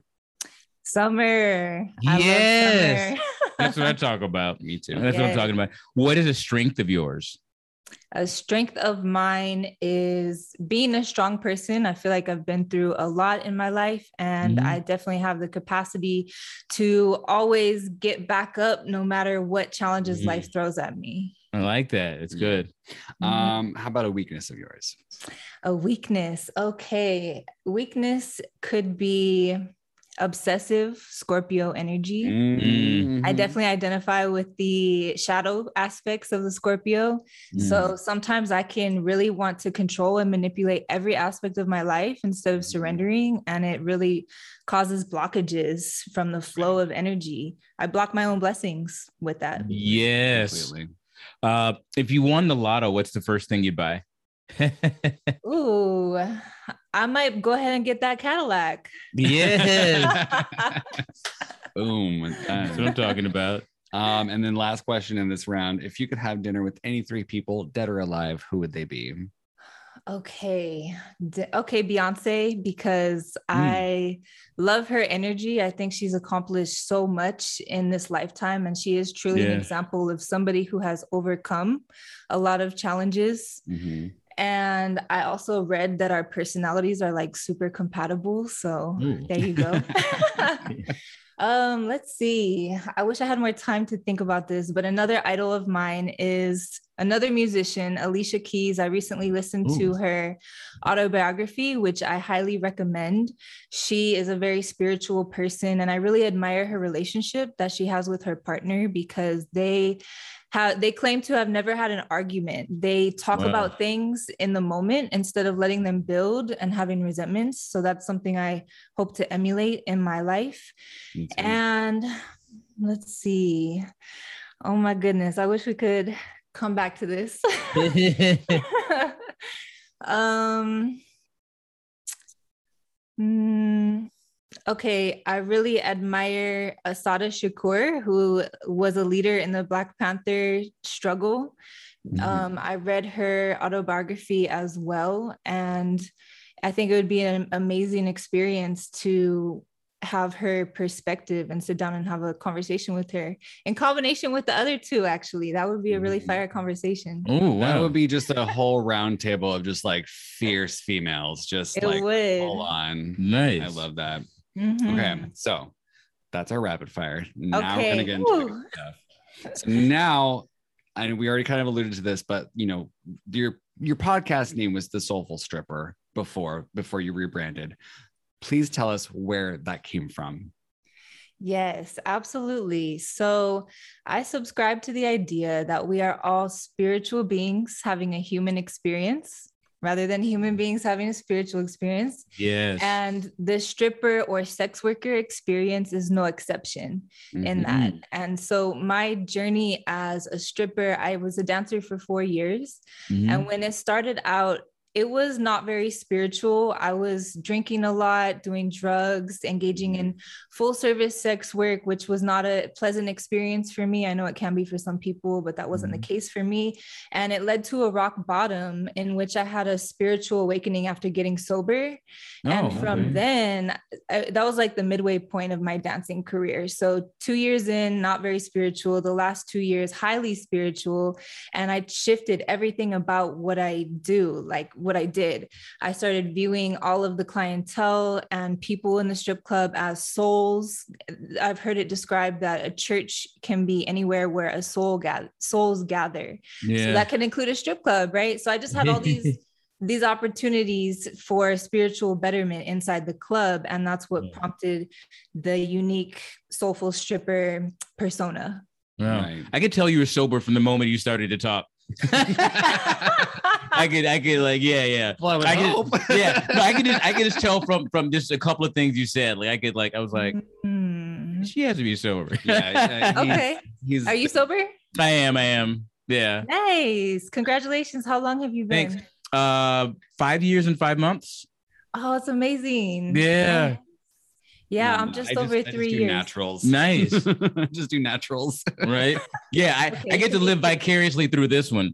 Summer. I love Yes. summer. That's what I talk about. Me too. That's what I'm talking about. What is a strength of yours? a strength of mine is being a strong person. I feel like I've been through a lot in my life, and Mhm. I definitely have the capacity to always get back up no matter what challenges Mhm. life throws at me. I like that. It's Yeah. good. Mhm. Um, how about a weakness of yours? A weakness. Okay. Weakness could be obsessive Scorpio energy. Mm. I definitely identify with the shadow aspects of the Scorpio. Mm. So sometimes I can really want to control and manipulate every aspect of my life instead of surrendering. And it really causes blockages from the flow of energy. I block my own blessings with that. Yes. Completely. Uh, if you won the lotto, what's the first thing you'd buy? Ooh, I might go ahead and get that Cadillac. yes. Boom. That's what I'm talking about. Um, and then last question in this round: If you could have dinner with any three people, dead or alive, who would they be? Okay. D- okay, Beyonce, because I love her energy. I think she's accomplished so much in this lifetime, and she is truly an example of somebody who has overcome a lot of challenges. Mhm. And I also read that our personalities are like super compatible. So Ooh. there you go. um, let's see. I wish I had more time to think about this, but another idol of mine is another musician, Alicia Keys. I recently listened to her autobiography, which I highly recommend. She is a very spiritual person, and I really admire her relationship that she has with her partner because they have they claim to have never had an argument. They talk Wow. about things in the moment instead of letting them build and having resentments. So that's something I hope to emulate in my life. And let's see. Oh my goodness, I wish we could come back to this. um mm, okay, I really admire Assata Shakur, who was a leader in the Black Panther struggle. Mhm. Um, I read her autobiography as well, and I think it would be an amazing experience to have her perspective and sit down and have a conversation with her in combination with the other two. Actually, that would be a really Mhm. fire conversation. Oh, That would be just a whole round table of just like fierce females, just It like would. full on. nice. I love that. Mhm. Okay, so that's our rapid fire. Now we're gonna get into the Woo. good stuff. So now, and we already kind of alluded to this, but you know, your your podcast name was the Soulful Stripper before before you rebranded. Please tell us where that came from. Yes, absolutely. So I subscribe to the idea that we are all spiritual beings having a human experience rather than human beings having a spiritual experience. Yes. And the stripper or sex worker experience is no exception in Mhm. that. And so my journey as a stripper, I was a dancer for four years. Mhm. And when it started out, it was not very spiritual. I was drinking a lot, doing drugs, engaging in full service sex work, which was not a pleasant experience for me. I know it can be for some people, but that wasn't the mm-hmm. case for me. And it led to a rock bottom in which I had a spiritual awakening after getting sober. and Oh, from okay. then, I, that was like the midway point of my dancing career. So, two years in, not very spiritual. The last two years, highly spiritual. And I shifted everything about what I do, like what I did. I started viewing all of the clientele and people in the strip club as souls. I've heard it described that a church can be anywhere where a soul gather, souls gather. yeah. So that can include a strip club, right? So I just had all these these opportunities for spiritual betterment inside the club and that's what Yeah. prompted the unique soulful stripper persona. Wow. Right. I could tell you were sober from the moment you started to talk. I could, I could, like, yeah, yeah. Well, I would I hope. could, yeah. No, I could just, I could just tell from from just a couple of things you said. Like, I could, like, I was like, Mhm. she has to be sober. Yeah, yeah, he's- okay. He's Are you sober? I am, I am. Yeah. Nice. Congratulations. How long have you been? Thanks. Uh, five years and five months. Oh, it's amazing. Yeah. Nice. Yeah, No, I'm just I over I just three do years. Naturals. Nice. just do naturals. Right. Yeah. I, I get to live vicariously through this one.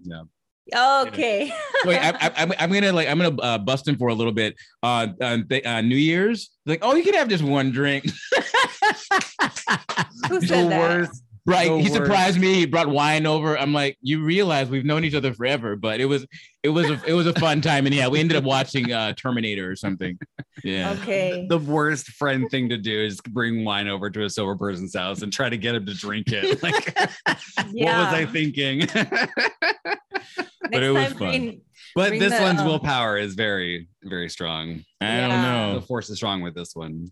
Okay. Wait, I, I, I'm, I'm gonna like I'm gonna uh, bust him for a little bit. Uh, uh, th- uh New Year's, like, oh, you can have just one drink. Who said that? Right. The he worst. surprised me. He brought wine over. I'm like, you realize we've known each other forever, but it was it was a it was a fun time. And yeah, we ended up watching uh Terminator or something. Yeah. Okay. The worst friend thing to do is bring wine over to a sober person's house and try to get him to drink it. Like, Yeah. what was I thinking? But it was fun. bring- but Bring this the, one's um, willpower is very, very strong. I Yeah. don't know. The force is strong with this one.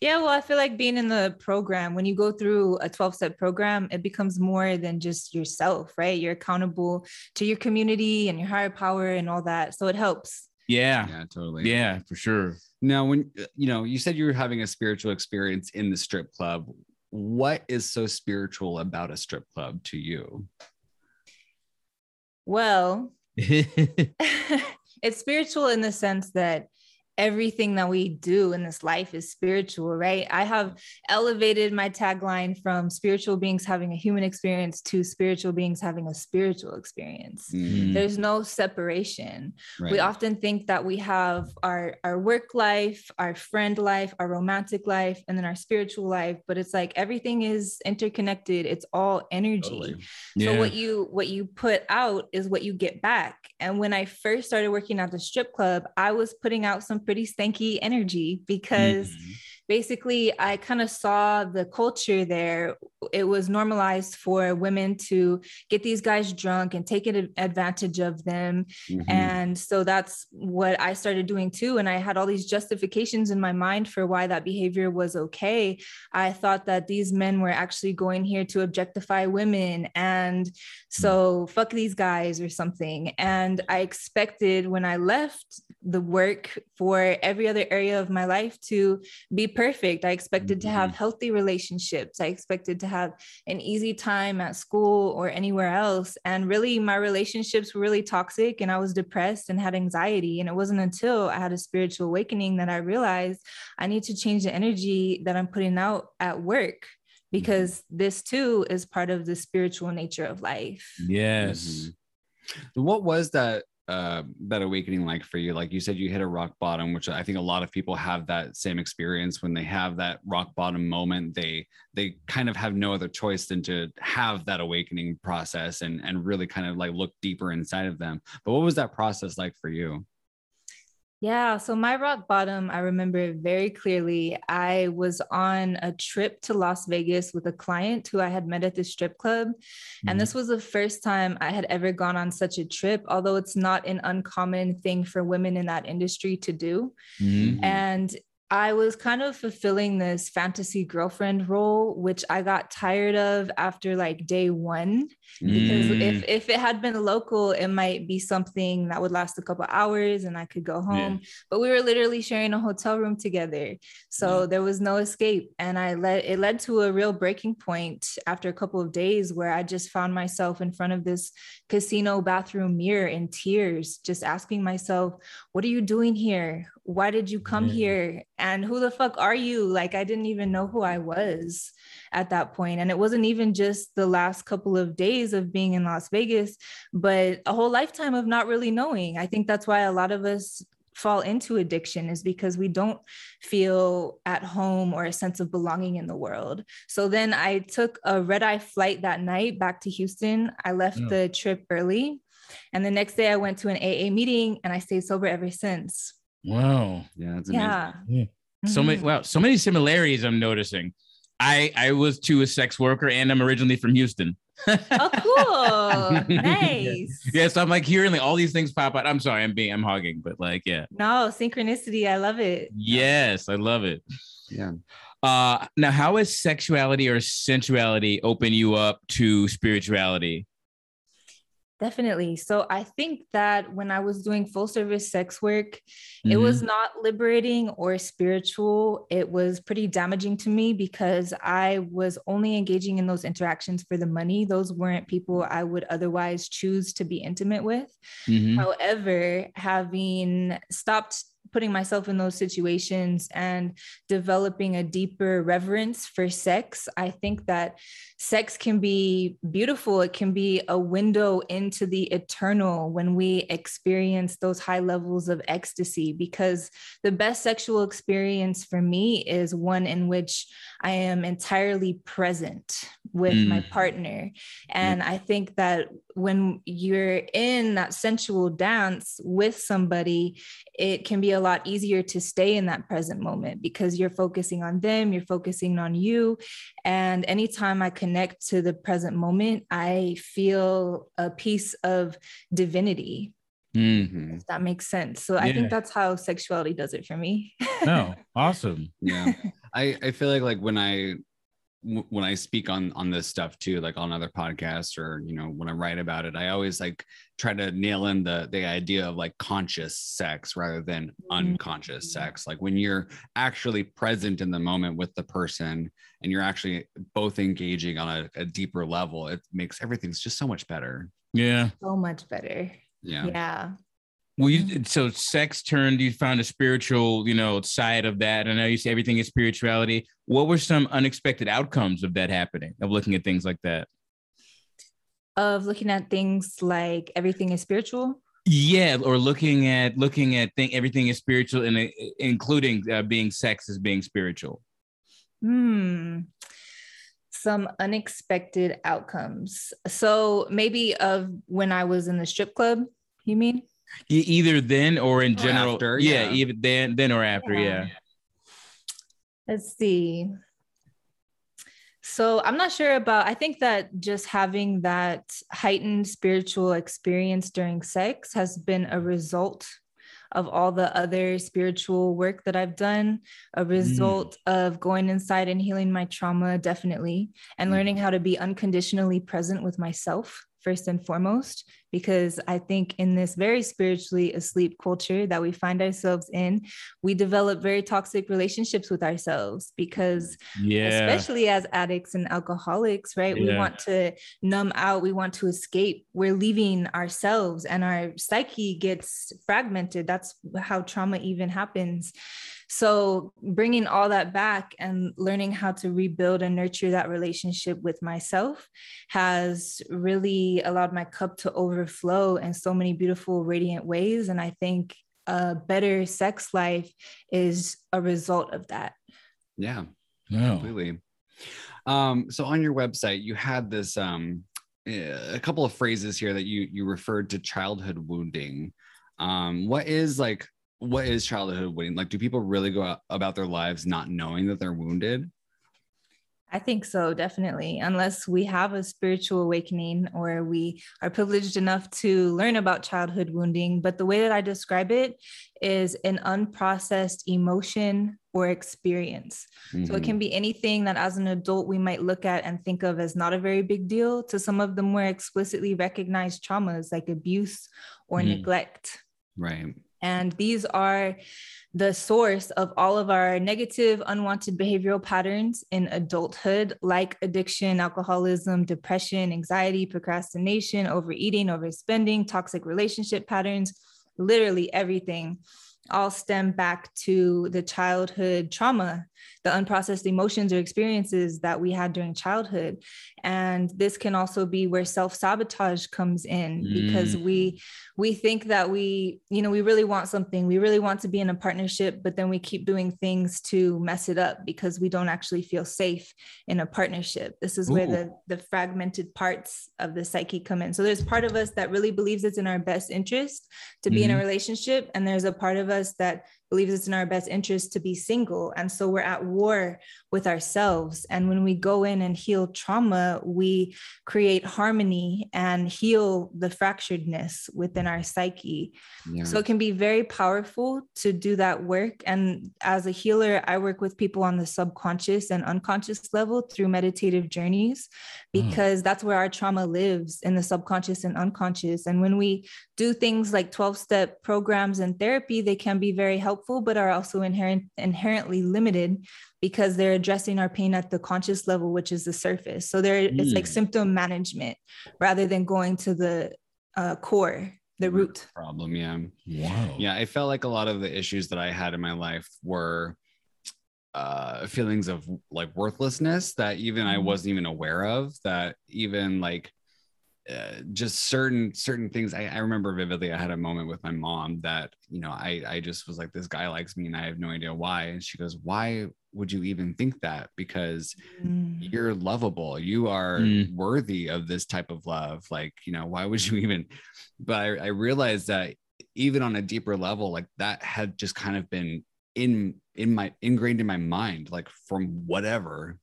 Yeah, well, I feel like being in the program, when you go through a 12 step program, it becomes more than just yourself, right? You're accountable to your community and your higher power and all that. So it helps. Yeah. Yeah, totally. Yeah, for sure. Now, when uh, you know, you said you were having a spiritual experience in the strip club. What is so spiritual about a strip club to you? Well, it's spiritual in the sense that everything that we do in this life is spiritual, right? I have elevated my tagline from spiritual beings having a human experience to spiritual beings having a spiritual experience. Mm, There's no separation. right. We often think that we have our our work life, our friend life, our romantic life, and then our spiritual life, but it's like everything is interconnected. It's all energy. Totally. So what you what you put out is what you get back. And when I first started working at the strip club, I was putting out some pretty stanky energy because Mhm. Basically I kind of saw the culture there. It was normalized for women to get these guys drunk and take advantage of them. Mhm. And so that's what I started doing too. And I had all these justifications in my mind for why that behavior was okay. I thought that these men were actually going here to objectify women. And so fuck these guys or something. And I expected when I left the work for every other area of my life to be perfect. I expected to have healthy relationships. I expected to have an easy time at school or anywhere else. And really, my relationships were really toxic and I was depressed and had anxiety. And it wasn't until I had a spiritual awakening that I realized I need to change the energy that I'm putting out at work because this too is part of the spiritual nature of life. Yes. Mhm. What was that uh that awakening like for you? Like you said you hit a rock bottom, which I think a lot of people have that same experience when they have that rock bottom moment, they they kind of have no other choice than to have that awakening process and and really kind of like look deeper inside of them. But what was that process like for you? Yeah, so my rock bottom, I remember very clearly. I was on a trip to Las Vegas with a client who I had met at the strip club. And this was the first time I had ever gone on such a trip, although it's not an uncommon thing for women in that industry to do. Mhm. And I was kind of fulfilling this fantasy girlfriend role, which I got tired of after like day one. Because Mm. if, if it had been local, it might be something that would last a couple hours and I could go home. But we were literally sharing a hotel room together. So there was no escape. And I led it led to a real breaking point after a couple of days where I just found myself in front of this casino bathroom mirror in tears, just asking myself, what are you doing here? Why did you come Yeah. here? And who the fuck are you? Like, I didn't even know who I was at that point. And it wasn't even just the last couple of days of being in Las Vegas, but a whole lifetime of not really knowing. I think that's why a lot of us fall into addiction is because we don't feel at home or a sense of belonging in the world. So then I took a red eye flight that night back to Houston. I left Yeah. the trip early. And the next day I went to an AA meeting and I stayed sober ever since. Wow. Yeah, that's amazing. Yeah. Yeah. So many Mhm. wow, so many similarities I'm noticing. I I was too a sex worker and I'm originally from Houston. Oh, cool. nice. Yeah, so I'm like hearing like all these things pop out. I'm sorry, I'm being I'm hogging, but like yeah. No, synchronicity. I love it. Yes, I love it. Yeah. Uh now how has sexuality or sensuality open you up to spirituality? Definitely. So I think that when I was doing full service sex work, it was not liberating or spiritual. It was pretty damaging to me because I was only engaging in those interactions for the money. Those weren't people I would otherwise choose to be intimate with. Mhm. However, having stopped putting myself in those situations and developing a deeper reverence for sex, I think that sex can be beautiful. It can be a window into the eternal when we experience those high levels of ecstasy. Because the best sexual experience for me is one in which I am entirely present with Mm. my partner. And I think that when you're in that sensual dance with somebody, it can be a lot easier to stay in that present moment because you're focusing on them, you're focusing on you. And anytime I connect to the present moment, I feel a piece of divinity. Mm. Mhm. If that makes sense. So I think that's how sexuality does it for me. No, awesome. yeah i i feel like like when i w- when i speak on on this stuff too like on other podcasts or you know when i write about it i always like try to nail in the the idea of like conscious sex rather than mm-hmm. unconscious sex like when you're actually present in the moment with the person and you're actually both engaging on a, a deeper level it makes everything's just so much better Yeah. so much better. yeah Yeah. Well, you so sex turned. You found a spiritual, you know, side of that. I know you say everything is spirituality. What were some unexpected outcomes of that happening? Of looking at things like that. Of looking at things like everything is spiritual. Yeah, or looking at looking at thing everything is spiritual, and uh, including uh, being sex as being spiritual. Hmm. Some unexpected outcomes. So maybe of when I was in the strip club. You mean? Either then or in Or general. after, yeah. yeah. even then, then or after. Yeah. Yeah. Let's see. So I'm not sure about, I think that just having that heightened spiritual experience during sex has been a result of all the other spiritual work that I've done, a result of going inside and healing my trauma, definitely, and Mm. learning how to be unconditionally present with myself first and foremost because i think in this very spiritually asleep culture that we find ourselves in we develop very toxic relationships with ourselves because Yeah. especially as addicts and alcoholics, right? We want to numb out, we want to escape. We're leaving ourselves and our psyche gets fragmented. That's how trauma even happens. So, bringing all that back and learning how to rebuild and nurture that relationship with myself has really allowed my cup to overflow in so many beautiful, radiant ways. And I think a better sex life is a result of that. Yeah. No. completely um so on your website you had this um eh, a couple of phrases here that you you referred to childhood wounding um what is like what is childhood wounding like do people really go out about their lives not knowing that they're wounded I think so, definitely. Unless we have a spiritual awakening or we are privileged enough to learn about childhood wounding. But the way that I describe it is an unprocessed emotion or experience. So it Mhm. can be anything that as an adult we might look at and think of as not a very big deal to some of the more explicitly recognized traumas like abuse or Mm. neglect. right And these are the source of all of our negative, unwanted behavioral patterns in adulthood, like addiction, alcoholism, depression, anxiety, procrastination, overeating, overspending, toxic relationship patterns, literally everything. All stem back to the childhood trauma, the unprocessed emotions or experiences that we had during childhood. And this can also be where self sabotage comes in because we we think that we you know we really want something. We really want to be in a partnership but then we keep doing things to mess it up because we don't actually feel safe in a partnership. This is where the the fragmented parts of the psyche come in. So there's part of us that really believes it's in our best interest to be in a Mhm. relationship and there's a part of us that believes it's in our best interest to be single and so we're at war with ourselves and when we go in and heal trauma we create harmony and heal the fracturedness within our psyche. yeah So it can be very powerful to do that work. And as a healer, I work with people on the subconscious and unconscious level through meditative journeys Mm. because that's where our trauma lives in the subconscious and unconscious. And when we do things like 12 step programs and therapy, they can be very helpful, but are also inherent, inherently limited because they're addressing our pain at the conscious level, which is the surface. So there, it's like Mm. symptom management rather than going to the uh, core, the root. problem yeah Wow. yeah i felt like a lot of the issues that i had in my life were uh feelings of like worthlessness that even i Mhm. wasn't even aware of that even like uh, just certain certain things. I, I remember vividly i had a moment with my mom that you know i i just was like this guy likes me and i have no idea why. And she goes why would you even think that? Because Mm. you're lovable. You are Mm. worthy of this type of love. Like you know why would you even but I, I realized that even on a deeper level like that had just kind of been in in my ingrained in my mind like from whatever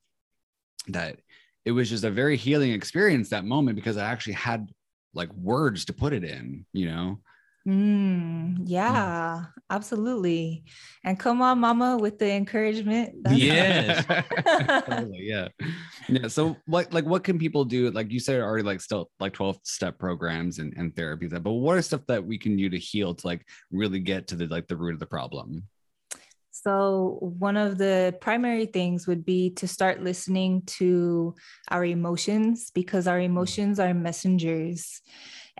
that it was just a very healing experience that moment because i actually had like words to put it in you know Mm, yeah, absolutely. And come on, mama, with the encouragement. That's- Yes. totally, yeah yeah so like like what can people do like you said already like still like 12 step programs and, and therapies but what are stuff that we can do to heal to like really get to the like the root of the problem So, one of the primary things would be to start listening to our emotions because our mm. emotions are messengers.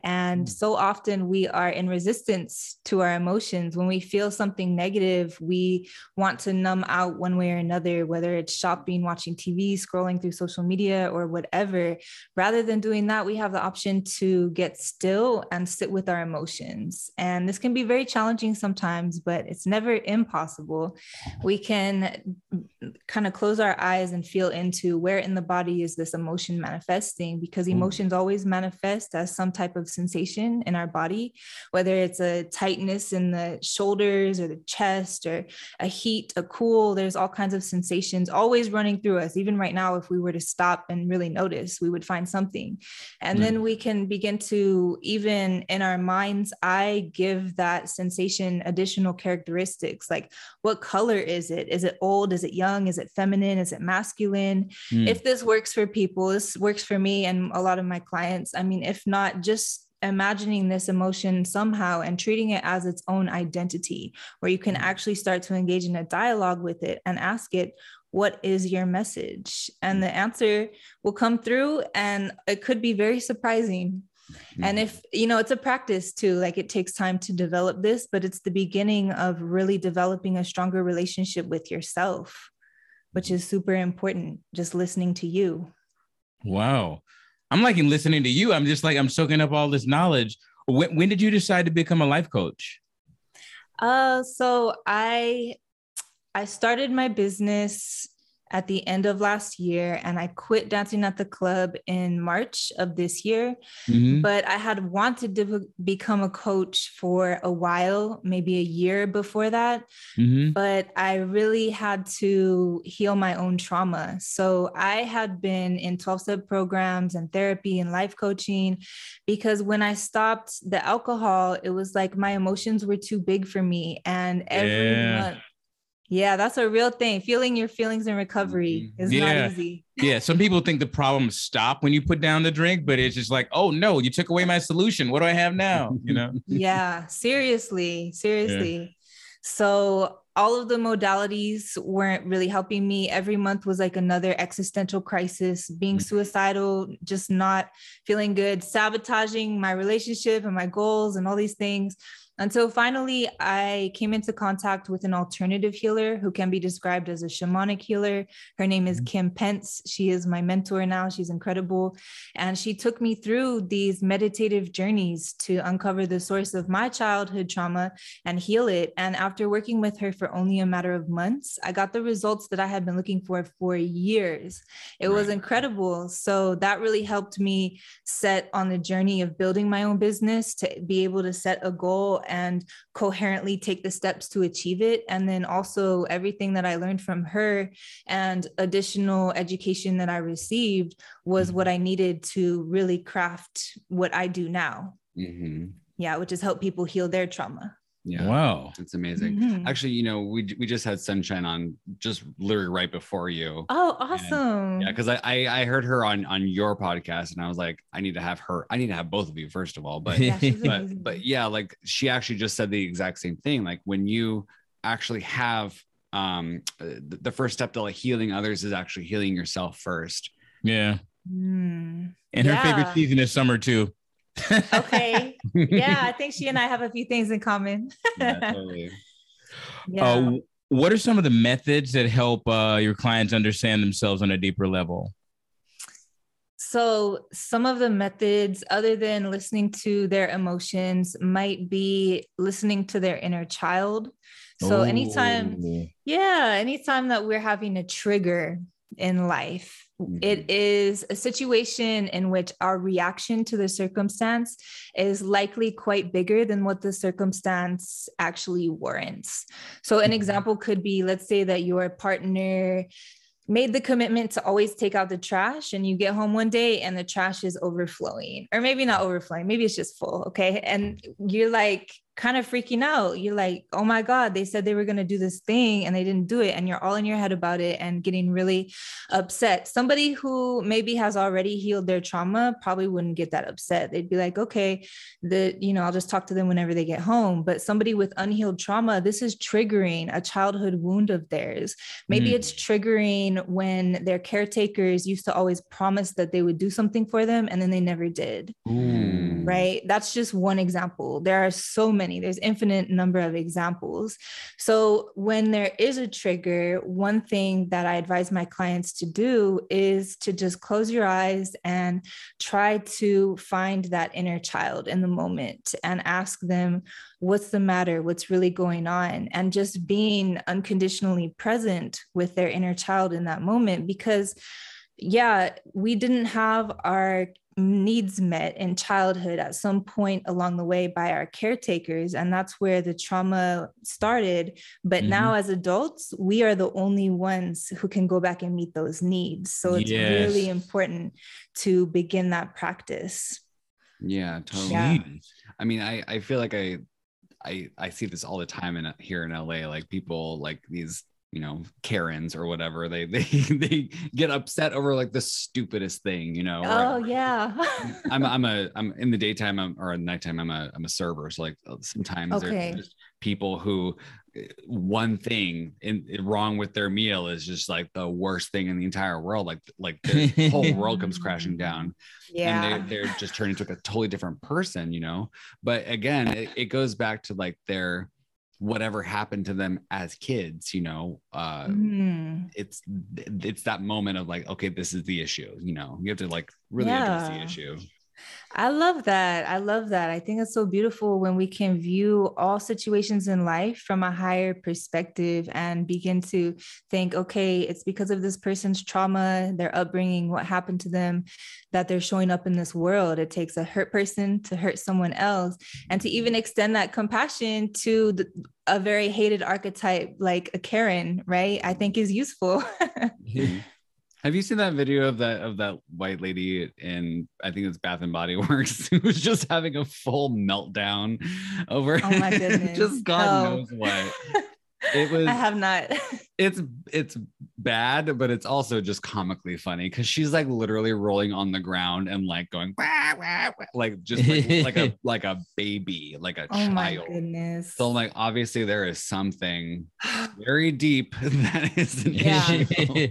And Mm. so often we are in resistance to our emotions. When we feel something negative, we want to numb out one way or another, whether it's shopping, watching TV, scrolling through social media, or whatever. Rather than doing that, we have the option to get still and sit with our emotions. And this can be very challenging sometimes, but it's never impossible. We can kind of close our eyes and feel into where in the body is this emotion manifesting because Mm. emotions always manifest as some type of sensation in our body whether it's a tightness in the shoulders or the chest or a heat a cool there's all kinds of sensations always running through us. Even right now if we were to stop and really notice we would find something. And Mm. then we can begin to even in our mind's eye give that sensation additional characteristics like what color is it? Is it old? Is it young? Is it feminine? Is it masculine? Mm. if this works for people this works for me and a lot of my clients i mean if not just imagining this emotion somehow and treating it as its own identity where you can Mm. actually start to engage in a dialogue with it and ask it what is your message? And the mm-hmm. answer will come through and it could be very surprising. And mm-hmm. if you know it's a practice too like it takes time to develop this but it's the beginning of really developing a stronger relationship with yourself which is super important just listening to you. Wow. I'm liking listening to you. I'm just like, I'm soaking up all this knowledge. When, when did you decide to become a life coach? uh so i i started my business at the end of last year and i quit dancing at the club in march of this year Mhm. but I had wanted to become a coach for a while, maybe a year before that. Mhm. But I really had to heal my own trauma. So I had been in 12 step programs and therapy and life coaching because when I stopped the alcohol, it was like my emotions were too big for me. And every Yeah. month, yeah, that's a real thing. Feeling your feelings in recovery is Yeah. not easy. Yeah. Some people think the problems stop when you put down the drink, but it's just like, oh no, you took away my solution. What do I have now? You know? yeah seriously seriously so all of the modalities weren't really helping me every month was like another existential crisis being Mhm. suicidal just not feeling good sabotaging my relationship and my goals and all these things until finally I came into contact with an alternative healer who can be described as a shamanic healer. Her name is Mhm. Kim Pence. She is my mentor now. She's incredible. And she took me through these meditative journeys to uncover the source of my childhood trauma and heal it. And after working with her for only a matter of months, I got the results that I had been looking for for years. It was incredible. So that really helped me set on the journey of building my own business to be able to set a goal and coherently take the steps to achieve it. And then also everything that I learned from her and additional education that I received was what I needed to really craft what I do now. Mhm. Yeah, which is help people heal their trauma. Yeah. Wow. It's amazing. Mhm. Actually, you know, we we just had Sunshine on just literally right before you. Oh, awesome. Yeah, because I, I I heard her on on your podcast and I was like, I need to have her. I need to have both of you first of all. But Yeah, but but yeah, like she actually just said the exact same thing. Like when you actually have um the the first step to like healing others is actually healing yourself first. Yeah. Mm. And her favorite season is summer too. Okay. yeah, I think she and I have a few things in common. Yeah, totally. yeah. Uh, what are some of the methods that help uh, your clients understand themselves on a deeper level? So, some of the methods, other than listening to their emotions, might be listening to their inner child. So, anytime, Oh. yeah, anytime that we're having a trigger in life, it is a situation in which our reaction to the circumstance is likely quite bigger than what the circumstance actually warrants. So, an Mhm. example could be let's say that your partner made the commitment to always take out the trash and you get home one day and the trash is overflowing or maybe not overflowing maybe it's just full okay and you're like kind of freaking out. You're like oh my god they said they were going to do this thing and they didn't do it and you're all in your head about it and getting really upset. Somebody who maybe has already healed their trauma probably wouldn't get that upset. They'd be like okay the you know i'll just talk to them whenever they get home. But somebody with unhealed trauma this is triggering a childhood wound of theirs. Maybe Mm. it's triggering when their caretakers used to always promise that they would do something for them and then they never did. Mm. right? That's just one example. There are so many there's infinite number of examples. So when there is a trigger one thing that i advise my clients to do is to just close your eyes and try to find that inner child in the moment and ask them what's the matter? What's really going on? And just being unconditionally present with their inner child in that moment because yeah, we didn't have our needs met in childhood at some point along the way by our caretakers and that's where the trauma started but mm-hmm. now as adults we are the only ones who can go back and meet those needs so it's yes. really important to begin that practice yeah totally yeah. i mean i i feel like i I, I see this all the time in here in LA, like people like these you know karens or whatever they they they get upset over like the stupidest thing you know oh yeah. I'm i'm a i'm in the daytime I'm, or at nighttime i'm a i'm a server so like uh, sometimes okay. there's people who uh, one thing in, in, wrong with their meal is just like the worst thing in the entire world like like the whole world comes crashing down. Yeah and they, they're just turning into a totally different person you know? But again it, it goes back to like their whatever happened to them as kids you know uh mm. it's it's that moment of like okay this is the issue you know you have to like really yeah. address the issue I love that. I love that. I think it's so beautiful when we can view all situations in life from a higher perspective and begin to think, okay, it's because of this person's trauma, their upbringing, what happened to them, that they're showing up in this world. It takes a hurt person to hurt someone else. And to even extend that compassion to the, a very hated archetype like a Karen, right? I think is useful. Mm-hmm. Have you seen that video of that of that white lady in I think it's Bath and Body Works who was just having a full meltdown over oh my goodness. just God oh. knows what. It was I have not. It's it's bad, but it's also just comically funny because she's like literally rolling on the ground and like going wah, wah, wah, like just like, like a like a baby, like a oh child. My goodness. So like obviously there is something very deep that is an yeah. issue.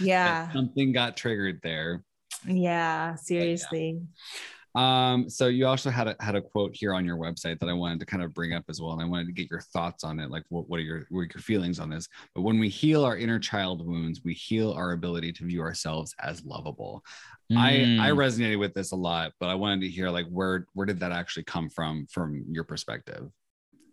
yeah. something got triggered there. Yeah, seriously. Um, so you also had a had a quote here on your website that I wanted to kind of bring up as well, and I wanted to get your thoughts on it. Like, what, what are your what are your feelings on this? But when we heal our inner child wounds, we heal our ability to view ourselves as lovable. Mm. I I mm. resonated with this a lot, but I wanted to hear like where where did that actually come from from your perspective?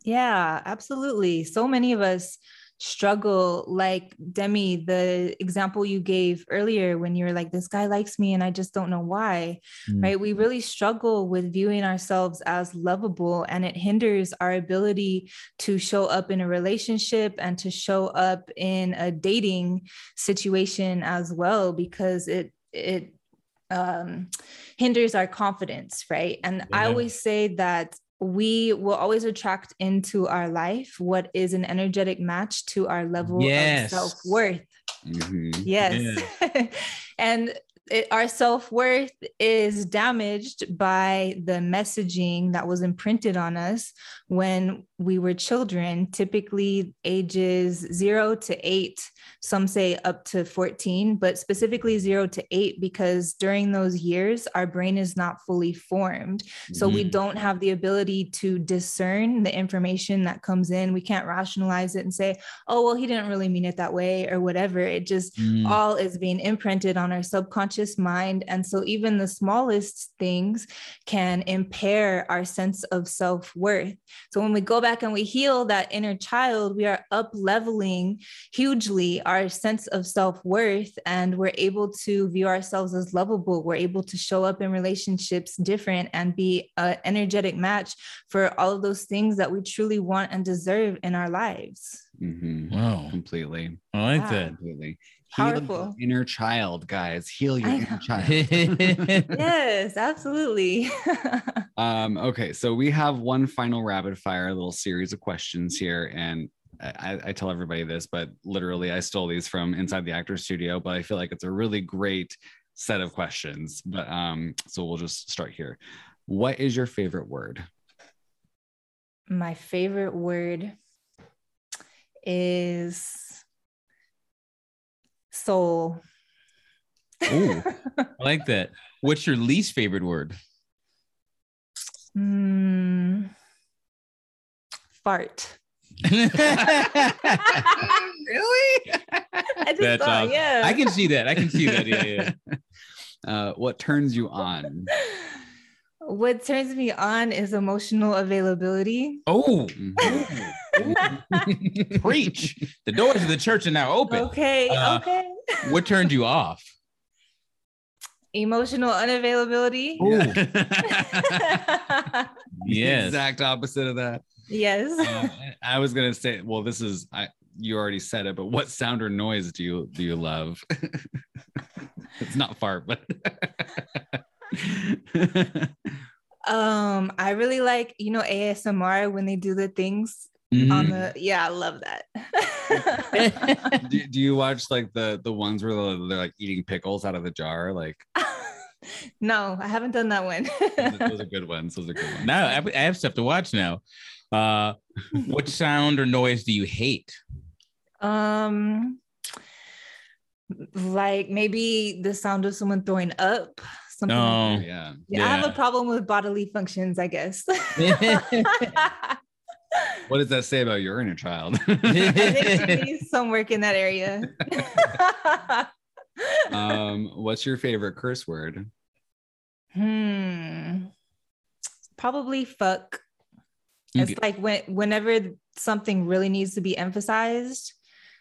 Yeah, absolutely. So many of us struggle like demi the example you gave earlier when you're like this guy likes me and i just don't know why mm. right we really struggle with viewing ourselves as lovable and it hinders our ability to show up in a relationship and to show up in a dating situation as well because it it um hinders our confidence right and yeah. i always say that we will always attract into our life what is an energetic match to our level yes. of self-worth. Mm-hmm. Yes. Yeah. and it, our self-worth is damaged by the messaging that was imprinted on us when we were children, typically ages zero to eight, some say up to 14, but specifically zero to eight, because during those years, our brain is not fully formed. So mm-hmm. we don't have the ability to discern the information that comes in. We can't rationalize it and say, oh, well, he didn't really mean it that way or whatever. It just mm. all is being imprinted on our subconscious mind. And so even the smallest things can impair our sense of self worth. So when we go back and we heal that inner child, we are up leveling hugely our sense of self worth and we're able to view ourselves as lovable. We're able to show up in relationships different and be an energetic match for all of those things that we truly want and deserve in our lives. Mm-hmm. Wow. Completely. I like yeah. that. Completely. Powerful. Heal inner child, guys. Heal your inner child. yes, absolutely. um, okay, so we have one final rapid fire little series of questions here. And I, I, tell everybody this, but literally I stole these from inside the actor studio, but I feel like it's a really great set of questions. But um, so we'll just start here. What is your favorite word? My favorite word is soul. Ooh, I like that. What's your least favorite word? Mm, fart. really? I just That's thought, awesome. yeah. I can see that. I can see that. Yeah, yeah. Uh, what turns you on? What turns me on is emotional availability. Oh, Mhm. preach! The doors of the church are now open. Okay, Uh, okay. What turned you off? Emotional unavailability. Yes. Exact opposite of that. yes. Uh, I was gonna say, well, this is I you already said it, but what sound or noise do you do you love? it's not fart, but Um, I really like, you know, ASMR when they do the things Mhm. on the yeah, I love that. do, do you watch like the the ones where they're, they're like eating pickles out of the jar? Like no, I haven't done that one. those, are good ones. Those are good ones. now I have, I have stuff to watch now. Uh, what sound or noise do you hate? um like maybe the sound of someone throwing up. Something like No. Yeah. Yeah, I have a problem with bodily functions, I guess. What does that say about your inner child? I think some work in that area. um, what's your favorite curse word? hmm. Probably fuck. It's Okay. like when whenever something really needs to be emphasized,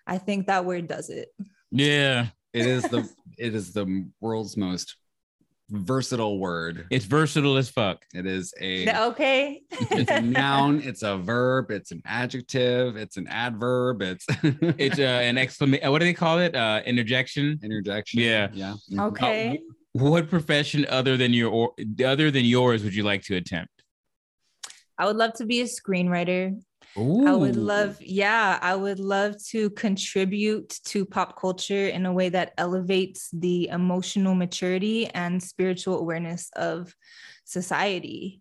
I think that word does it. Yeah, It is the it is the world's most versatile word. it's versatile as fuck. It is a Okay. it's a noun, it's a verb, it's an adjective, it's an adverb, it's It's uh, an exclamation. What do they call it? Uh, interjection. interjection. Yeah. Yeah. Okay. What profession other than your or, other than yours would you like to attempt? I would love to be a screenwriter. I would love, yeah, I would love to contribute to pop culture in a way that elevates the emotional maturity and spiritual awareness of society.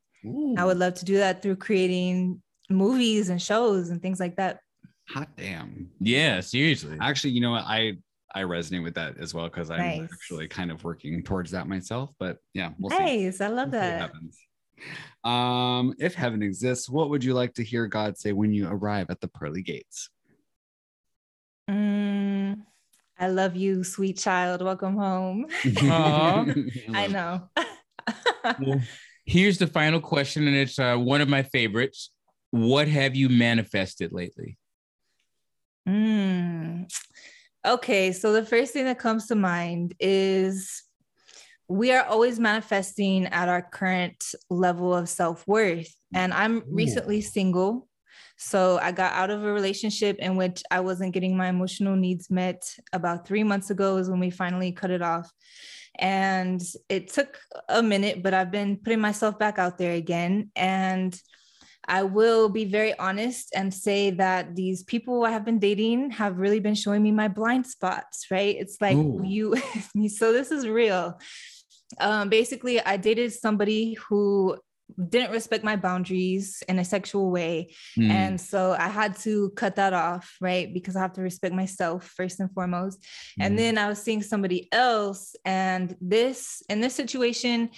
I would love to do that through creating movies and shows and things like that. hot damn. Yeah, seriously. Actually, you know what? I I resonate with that as well because I'm Nice. actually kind of working towards that myself. But yeah, we'll see. nice. I love We'll see what that. Happens. Um, if heaven exists, what would you like to hear God say when you arrive at the pearly gates? Mm, I love you, sweet child. Welcome home. I know. Well, here's the final question, and it's uh, one of my favorites. What have you manifested lately? Mm. Okay, so the first thing that comes to mind is we are always manifesting at our current level of self worth. And I'm recently single. So I got out of a relationship in which I wasn't getting my emotional needs met. About three months ago is when we finally cut it off. And it took a minute, but I've been putting myself back out there again. And I will be very honest and say that these people I have been dating have really been showing me my blind spots, right? It's like Ooh. you, so this is real. Um, basically, I dated somebody who didn't respect my boundaries in a sexual way. Hmm. And so I had to cut that off, right? Because I have to respect myself first and foremost. Mm-hmm. And then I was seeing somebody else, and this in this situation,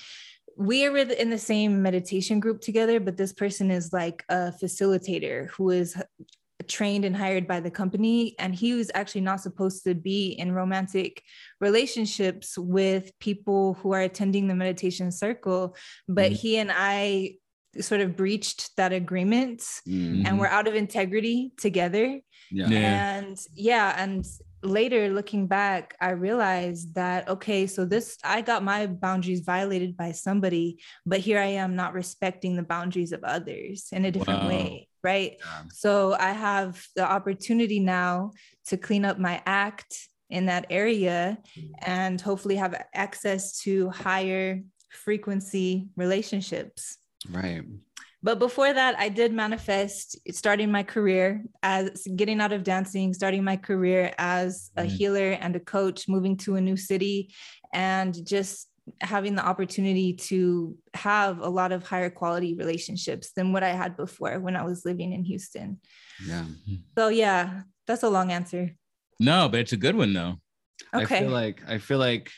we are in the same meditation group together, but this person is like a facilitator who is trained and hired by the company and he was actually not supposed to be in romantic relationships with people who are attending the meditation circle but Mhm. he and i sort of breached that agreement Mm, and we're out of integrity together yeah. Yeah. and yeah and later looking back i realized that okay so this i got my boundaries violated by somebody but here i am not respecting the boundaries of others in a different Wow. way right Yeah. so i have the opportunity now to clean up my act in that area and hopefully have access to higher frequency relationships Right. but before that, I did manifest starting my career as getting out of dancing, starting my career as a Mhm. healer and a coach, moving to a new city, and just having the opportunity to have a lot of higher quality relationships than what I had before when I was living in Houston. Yeah. So, yeah, that's a long answer. No, but it's a good one though. Okay. I feel like I feel like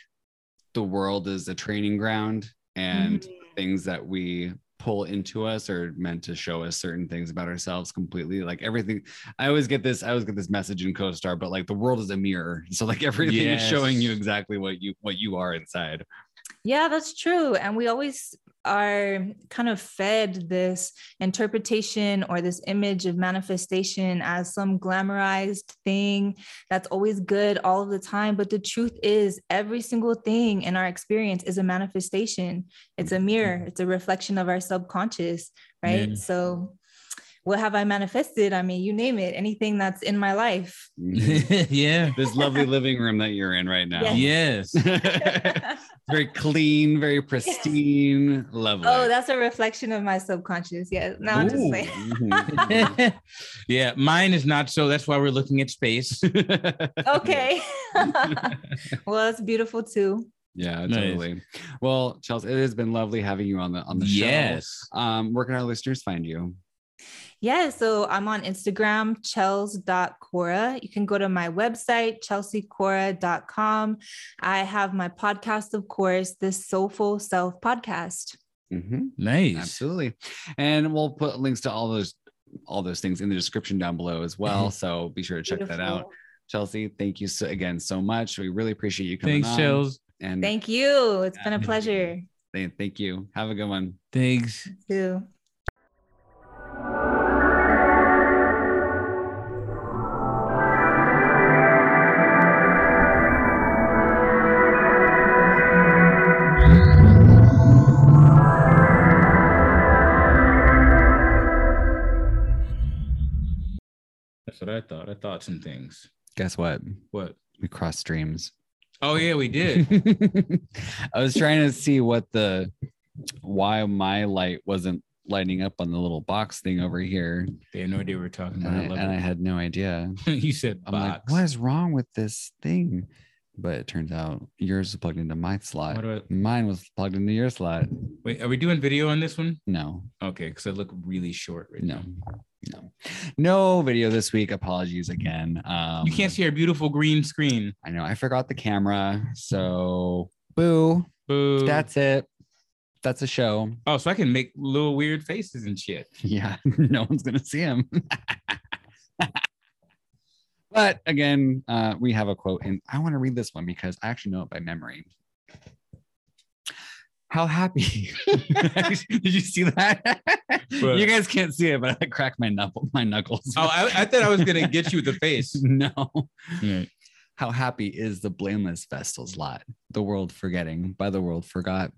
the world is a training ground and Mhm. things that we pull into us are meant to show us certain things about ourselves completely. Like everything, I always get this. I always get this message in CoStar, but like the world is a mirror, so like everything is showing you exactly what you what you are inside. Yeah, that's true. And we always are kind of fed this interpretation or this image of manifestation as some glamorized thing that's always good all of the time. But the truth is, every single thing in our experience is a manifestation, it's a mm-hmm. mirror, it's a reflection of our subconscious, right? Yeah. So, what have I manifested? I mean, you name it, anything that's in my life. Yeah. this lovely living room that you're in right now. Yes. very clean, very pristine, lovely. Oh, that's a reflection of my subconscious. Yeah. No, I'm just Ooh. saying. Mhm. yeah. Mine is not so. That's why we're looking at space. Okay. well, it's beautiful too. yeah, Nice. totally. Well, Chelsea, it has been lovely having you on the on the show. yes. Um, where can our listeners find you? Yeah, so I'm on Instagram, chelz.cora. You can go to my website, chelseacora.com. I have my podcast, of course, the Soulful Self podcast. Mhm. Nice. Absolutely. And we'll put links to all those all those things in the description down below as well. So be sure to check that out. Chelsea, thank you so, again so much. We really appreciate you coming Thanks, on. Chelz. And Thank you. It's been a pleasure thank you. Have a good one. Thanks. too. What I thought. I thought some things. Guess what? What? We crossed streams. Oh yeah, we did. I was trying to see what the why my light wasn't lighting up on the little box thing over here. they had no idea we were talking about. And I, and I had no idea. you said I'm like, what is wrong with this thing? But it turns out yours is plugged into my slot. I- Mine was plugged into your slot. Wait, are we doing video on this one? No, Okay, because I look really short right no, now. No, no video this week. Apologies again. Um, You can't see our beautiful green screen. I know I forgot the camera. So boo. Boo. That's it. That's a show. oh, so I can make little weird faces and shit. Yeah, no one's gonna see him. but again, uh, we have a quote, and I want to read this one because I actually know it by memory. How happy! Did you see that? You guys can't see it, but I cracked my knuckle, my knuckles. Oh, I, I thought I was gonna get you with the face. no. How happy is the blameless vestal's lot? The world forgetting, by the world forgot.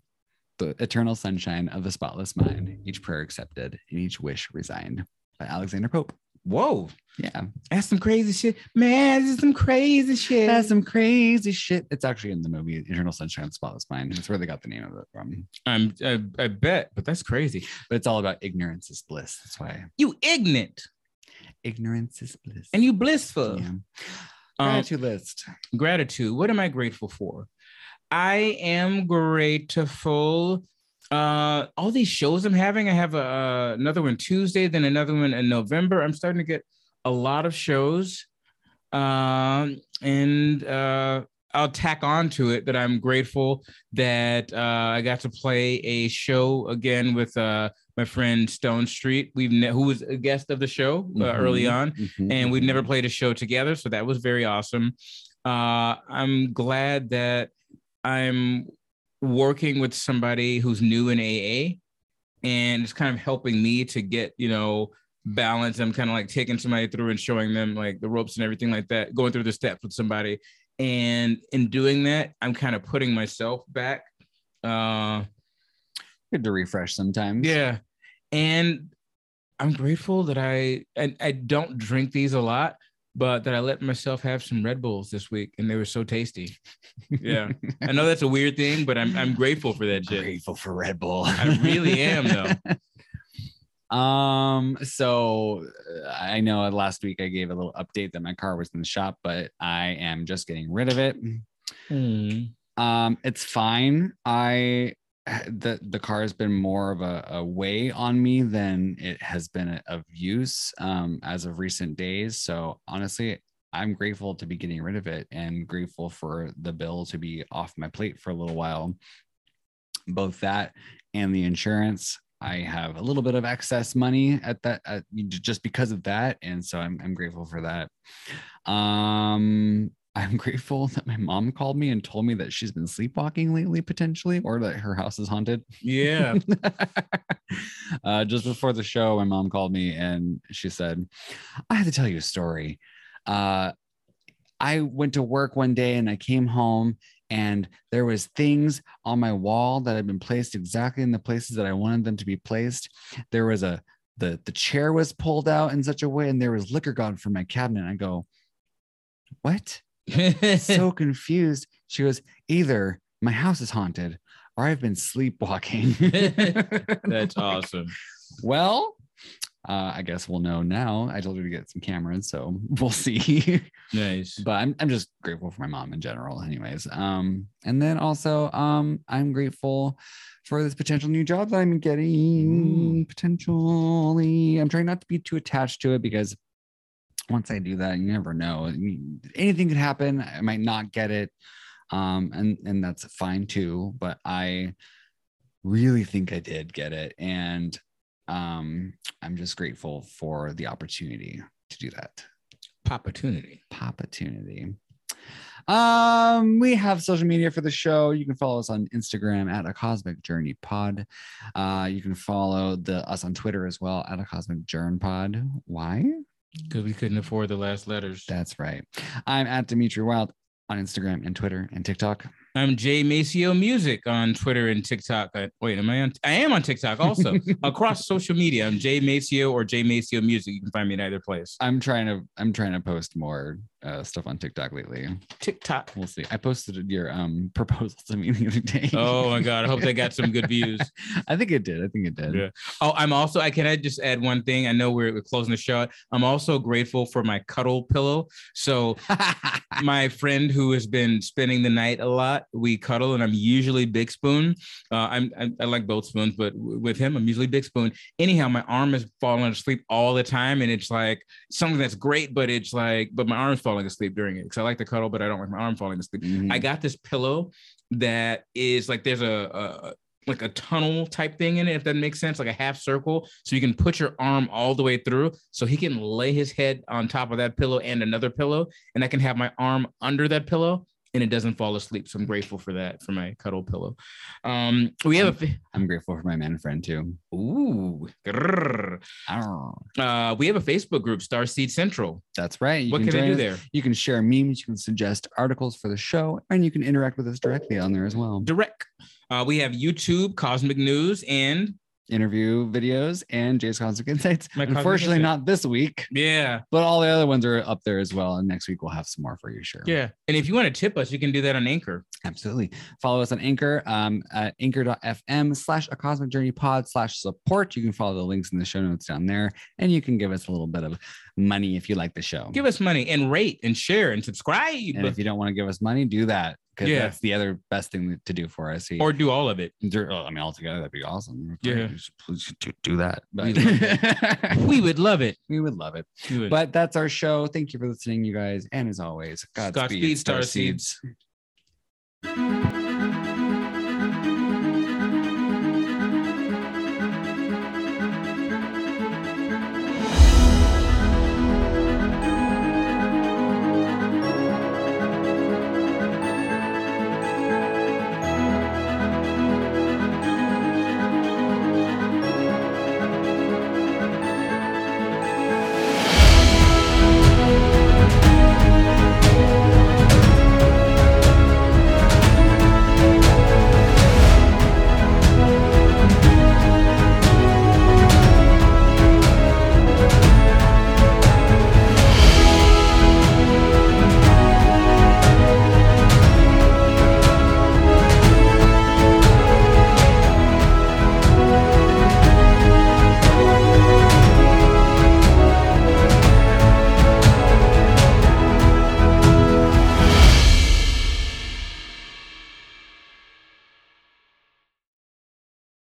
The eternal sunshine of the spotless mind, each prayer accepted and each wish resigned. By Alexander Pope. Whoa, Yeah. that's some crazy shit, man. This is some crazy shit. That's some crazy shit. It's actually in the movie Eternal Sunshine of the Spotless Mind. That's where they got the name of it from. I'm, I, I bet, but that's crazy. But it's all about ignorance is bliss. That's why You ignorant ignorance is bliss. and you blissful. yeah. Um, Gratitude list. gratitude. What am I grateful for? I am grateful. Uh, all these shows I'm having. I have a, uh, another one Tuesday, then another one in November. I'm starting to get a lot of shows, um, and uh, I'll tack on to it that I'm grateful that uh, I got to play a show again with uh, my friend Stone Street. We've ne- who was a guest of the show uh, early Mhm. on Mhm. and we've never played a show together so that was very awesome uh, i'm glad that i'm working with somebody who's new in aa and it's kind of helping me to get you know balance i'm kind of like taking somebody through and showing them like the ropes and everything like that going through the steps with somebody and in doing that i'm kind of putting myself back uh Good to refresh sometimes. yeah. And I'm grateful that I and I don't drink these a lot, but that I let myself have some Red Bulls this week and they were so tasty. Yeah. I know that's a weird thing, but I'm I'm grateful for that shit. Grateful for Red Bull. I really am though. Um, so uh, I know last week I gave a little update that my car was in the shop, but I am just getting rid of it. Um, it's fine. I the the car has been more of a, a way on me than it has been of use um as of recent days. So honestly, I'm grateful to be getting rid of it and grateful for the bill to be off my plate for a little while. Both that and the insurance I have a little bit of excess money at that at, just because of that, and so I'm I'm grateful for that. Um, I'm grateful that my mom called me and told me that she's been sleepwalking lately, potentially, or that her house is haunted. Yeah. uh, just before the show, my mom called me and she said, I have to tell you a story. Uh, I went to work one day and I came home and there was things on my wall that had been placed exactly in the places that I wanted them to be placed. There was a the the chair was pulled out in such a way and there was liquor gone from my cabinet. I go, "What?" so confused. She goes, either my house is haunted or I've been sleepwalking. That's awesome. Well, uh, I guess we'll know now. I told her to get some cameras, so we'll see. nice. But I'm, I'm just grateful for my mom in general, anyways. Um, and then also, um, I'm grateful for this potential new job that I'm getting. Potentially, I'm trying not to be too attached to it because once I do that, you never know. Anything could happen. I might not get it. Um, and and that's fine too. But I really think I did get it. And um, I'm just grateful for the opportunity to do that. Opportunity. Opportunity. Um, we have social media for the show. You can follow us on Instagram at a cosmic journey pod. Uh, you can follow the us on Twitter as well at a cosmic journey pod. Why? Because we couldn't afford the last letters. That's right. I'm at Demitri Wylde on Instagram and Twitter and TikTok. I'm Jay Maceo Music on Twitter and TikTok. I, wait, am I on? I am on TikTok also across social media. I'm Jay Maceo or Jay Maceo Music. You can find me in either place. I'm trying to I'm trying to post more uh, stuff on TikTok lately. TikTok. We'll see. I posted your um proposal to me the other day. Oh my god! I hope they got some good views. I think it did. I think it did. Yeah. Oh, I'm also. I can I just add one thing. I know we're, we're closing the show. I'm also grateful for my cuddle pillow. So my friend who has been spending the night a lot, we cuddle, and I'm usually big spoon. Uh, I'm I, I like both spoons, but w- with him, I'm usually big spoon. Anyhow, my arm is falling asleep all the time, and it's like something that's great, but it's like, but my arm's falling asleep during it because I like to cuddle, but I don't like my arm falling asleep. Mhm. I got this pillow that is like there's a, a like a tunnel type thing in it, if that makes sense, like a half circle. So you can put your arm all the way through. So he can lay his head on top of that pillow and another pillow, and I can have my arm under that pillow and it doesn't fall asleep. So I'm grateful for that for my cuddle pillow. Um, we have a I'm grateful for my man friend too. ooh. Oh, uh, we have a Facebook group, Starseed Central. that's right. You what can, I do us. there? You can share memes, you can suggest articles for the show, and you can interact with us directly on there as well. Direct. Uh, we have YouTube, Cosmic News, and Interview videos and Jay's Cosmic Insights. My Unfortunately, not this week, yeah, but all the other ones are up there as well. And next week we'll have some more for you, sure. yeah. And if you want to tip us, you can do that on Anchor. Absolutely. Follow us on Anchor um, at anchor.fm slash a cosmic journey pod slash support. You can follow the links in the show notes down there, and you can give us a little bit of money if you like the show. Give us money and rate and share and subscribe, and if you don't want to give us money, do that because Yeah. that's the other best thing to do for us. or do all of it. I mean, all together, that'd be awesome. Yeah. Please do, do that. We But We would love it. we would love it. Would. But that's our show. Thank you for listening, you guys. And as always, Godspeed, Godspeed, Star Starseeds. Seeds.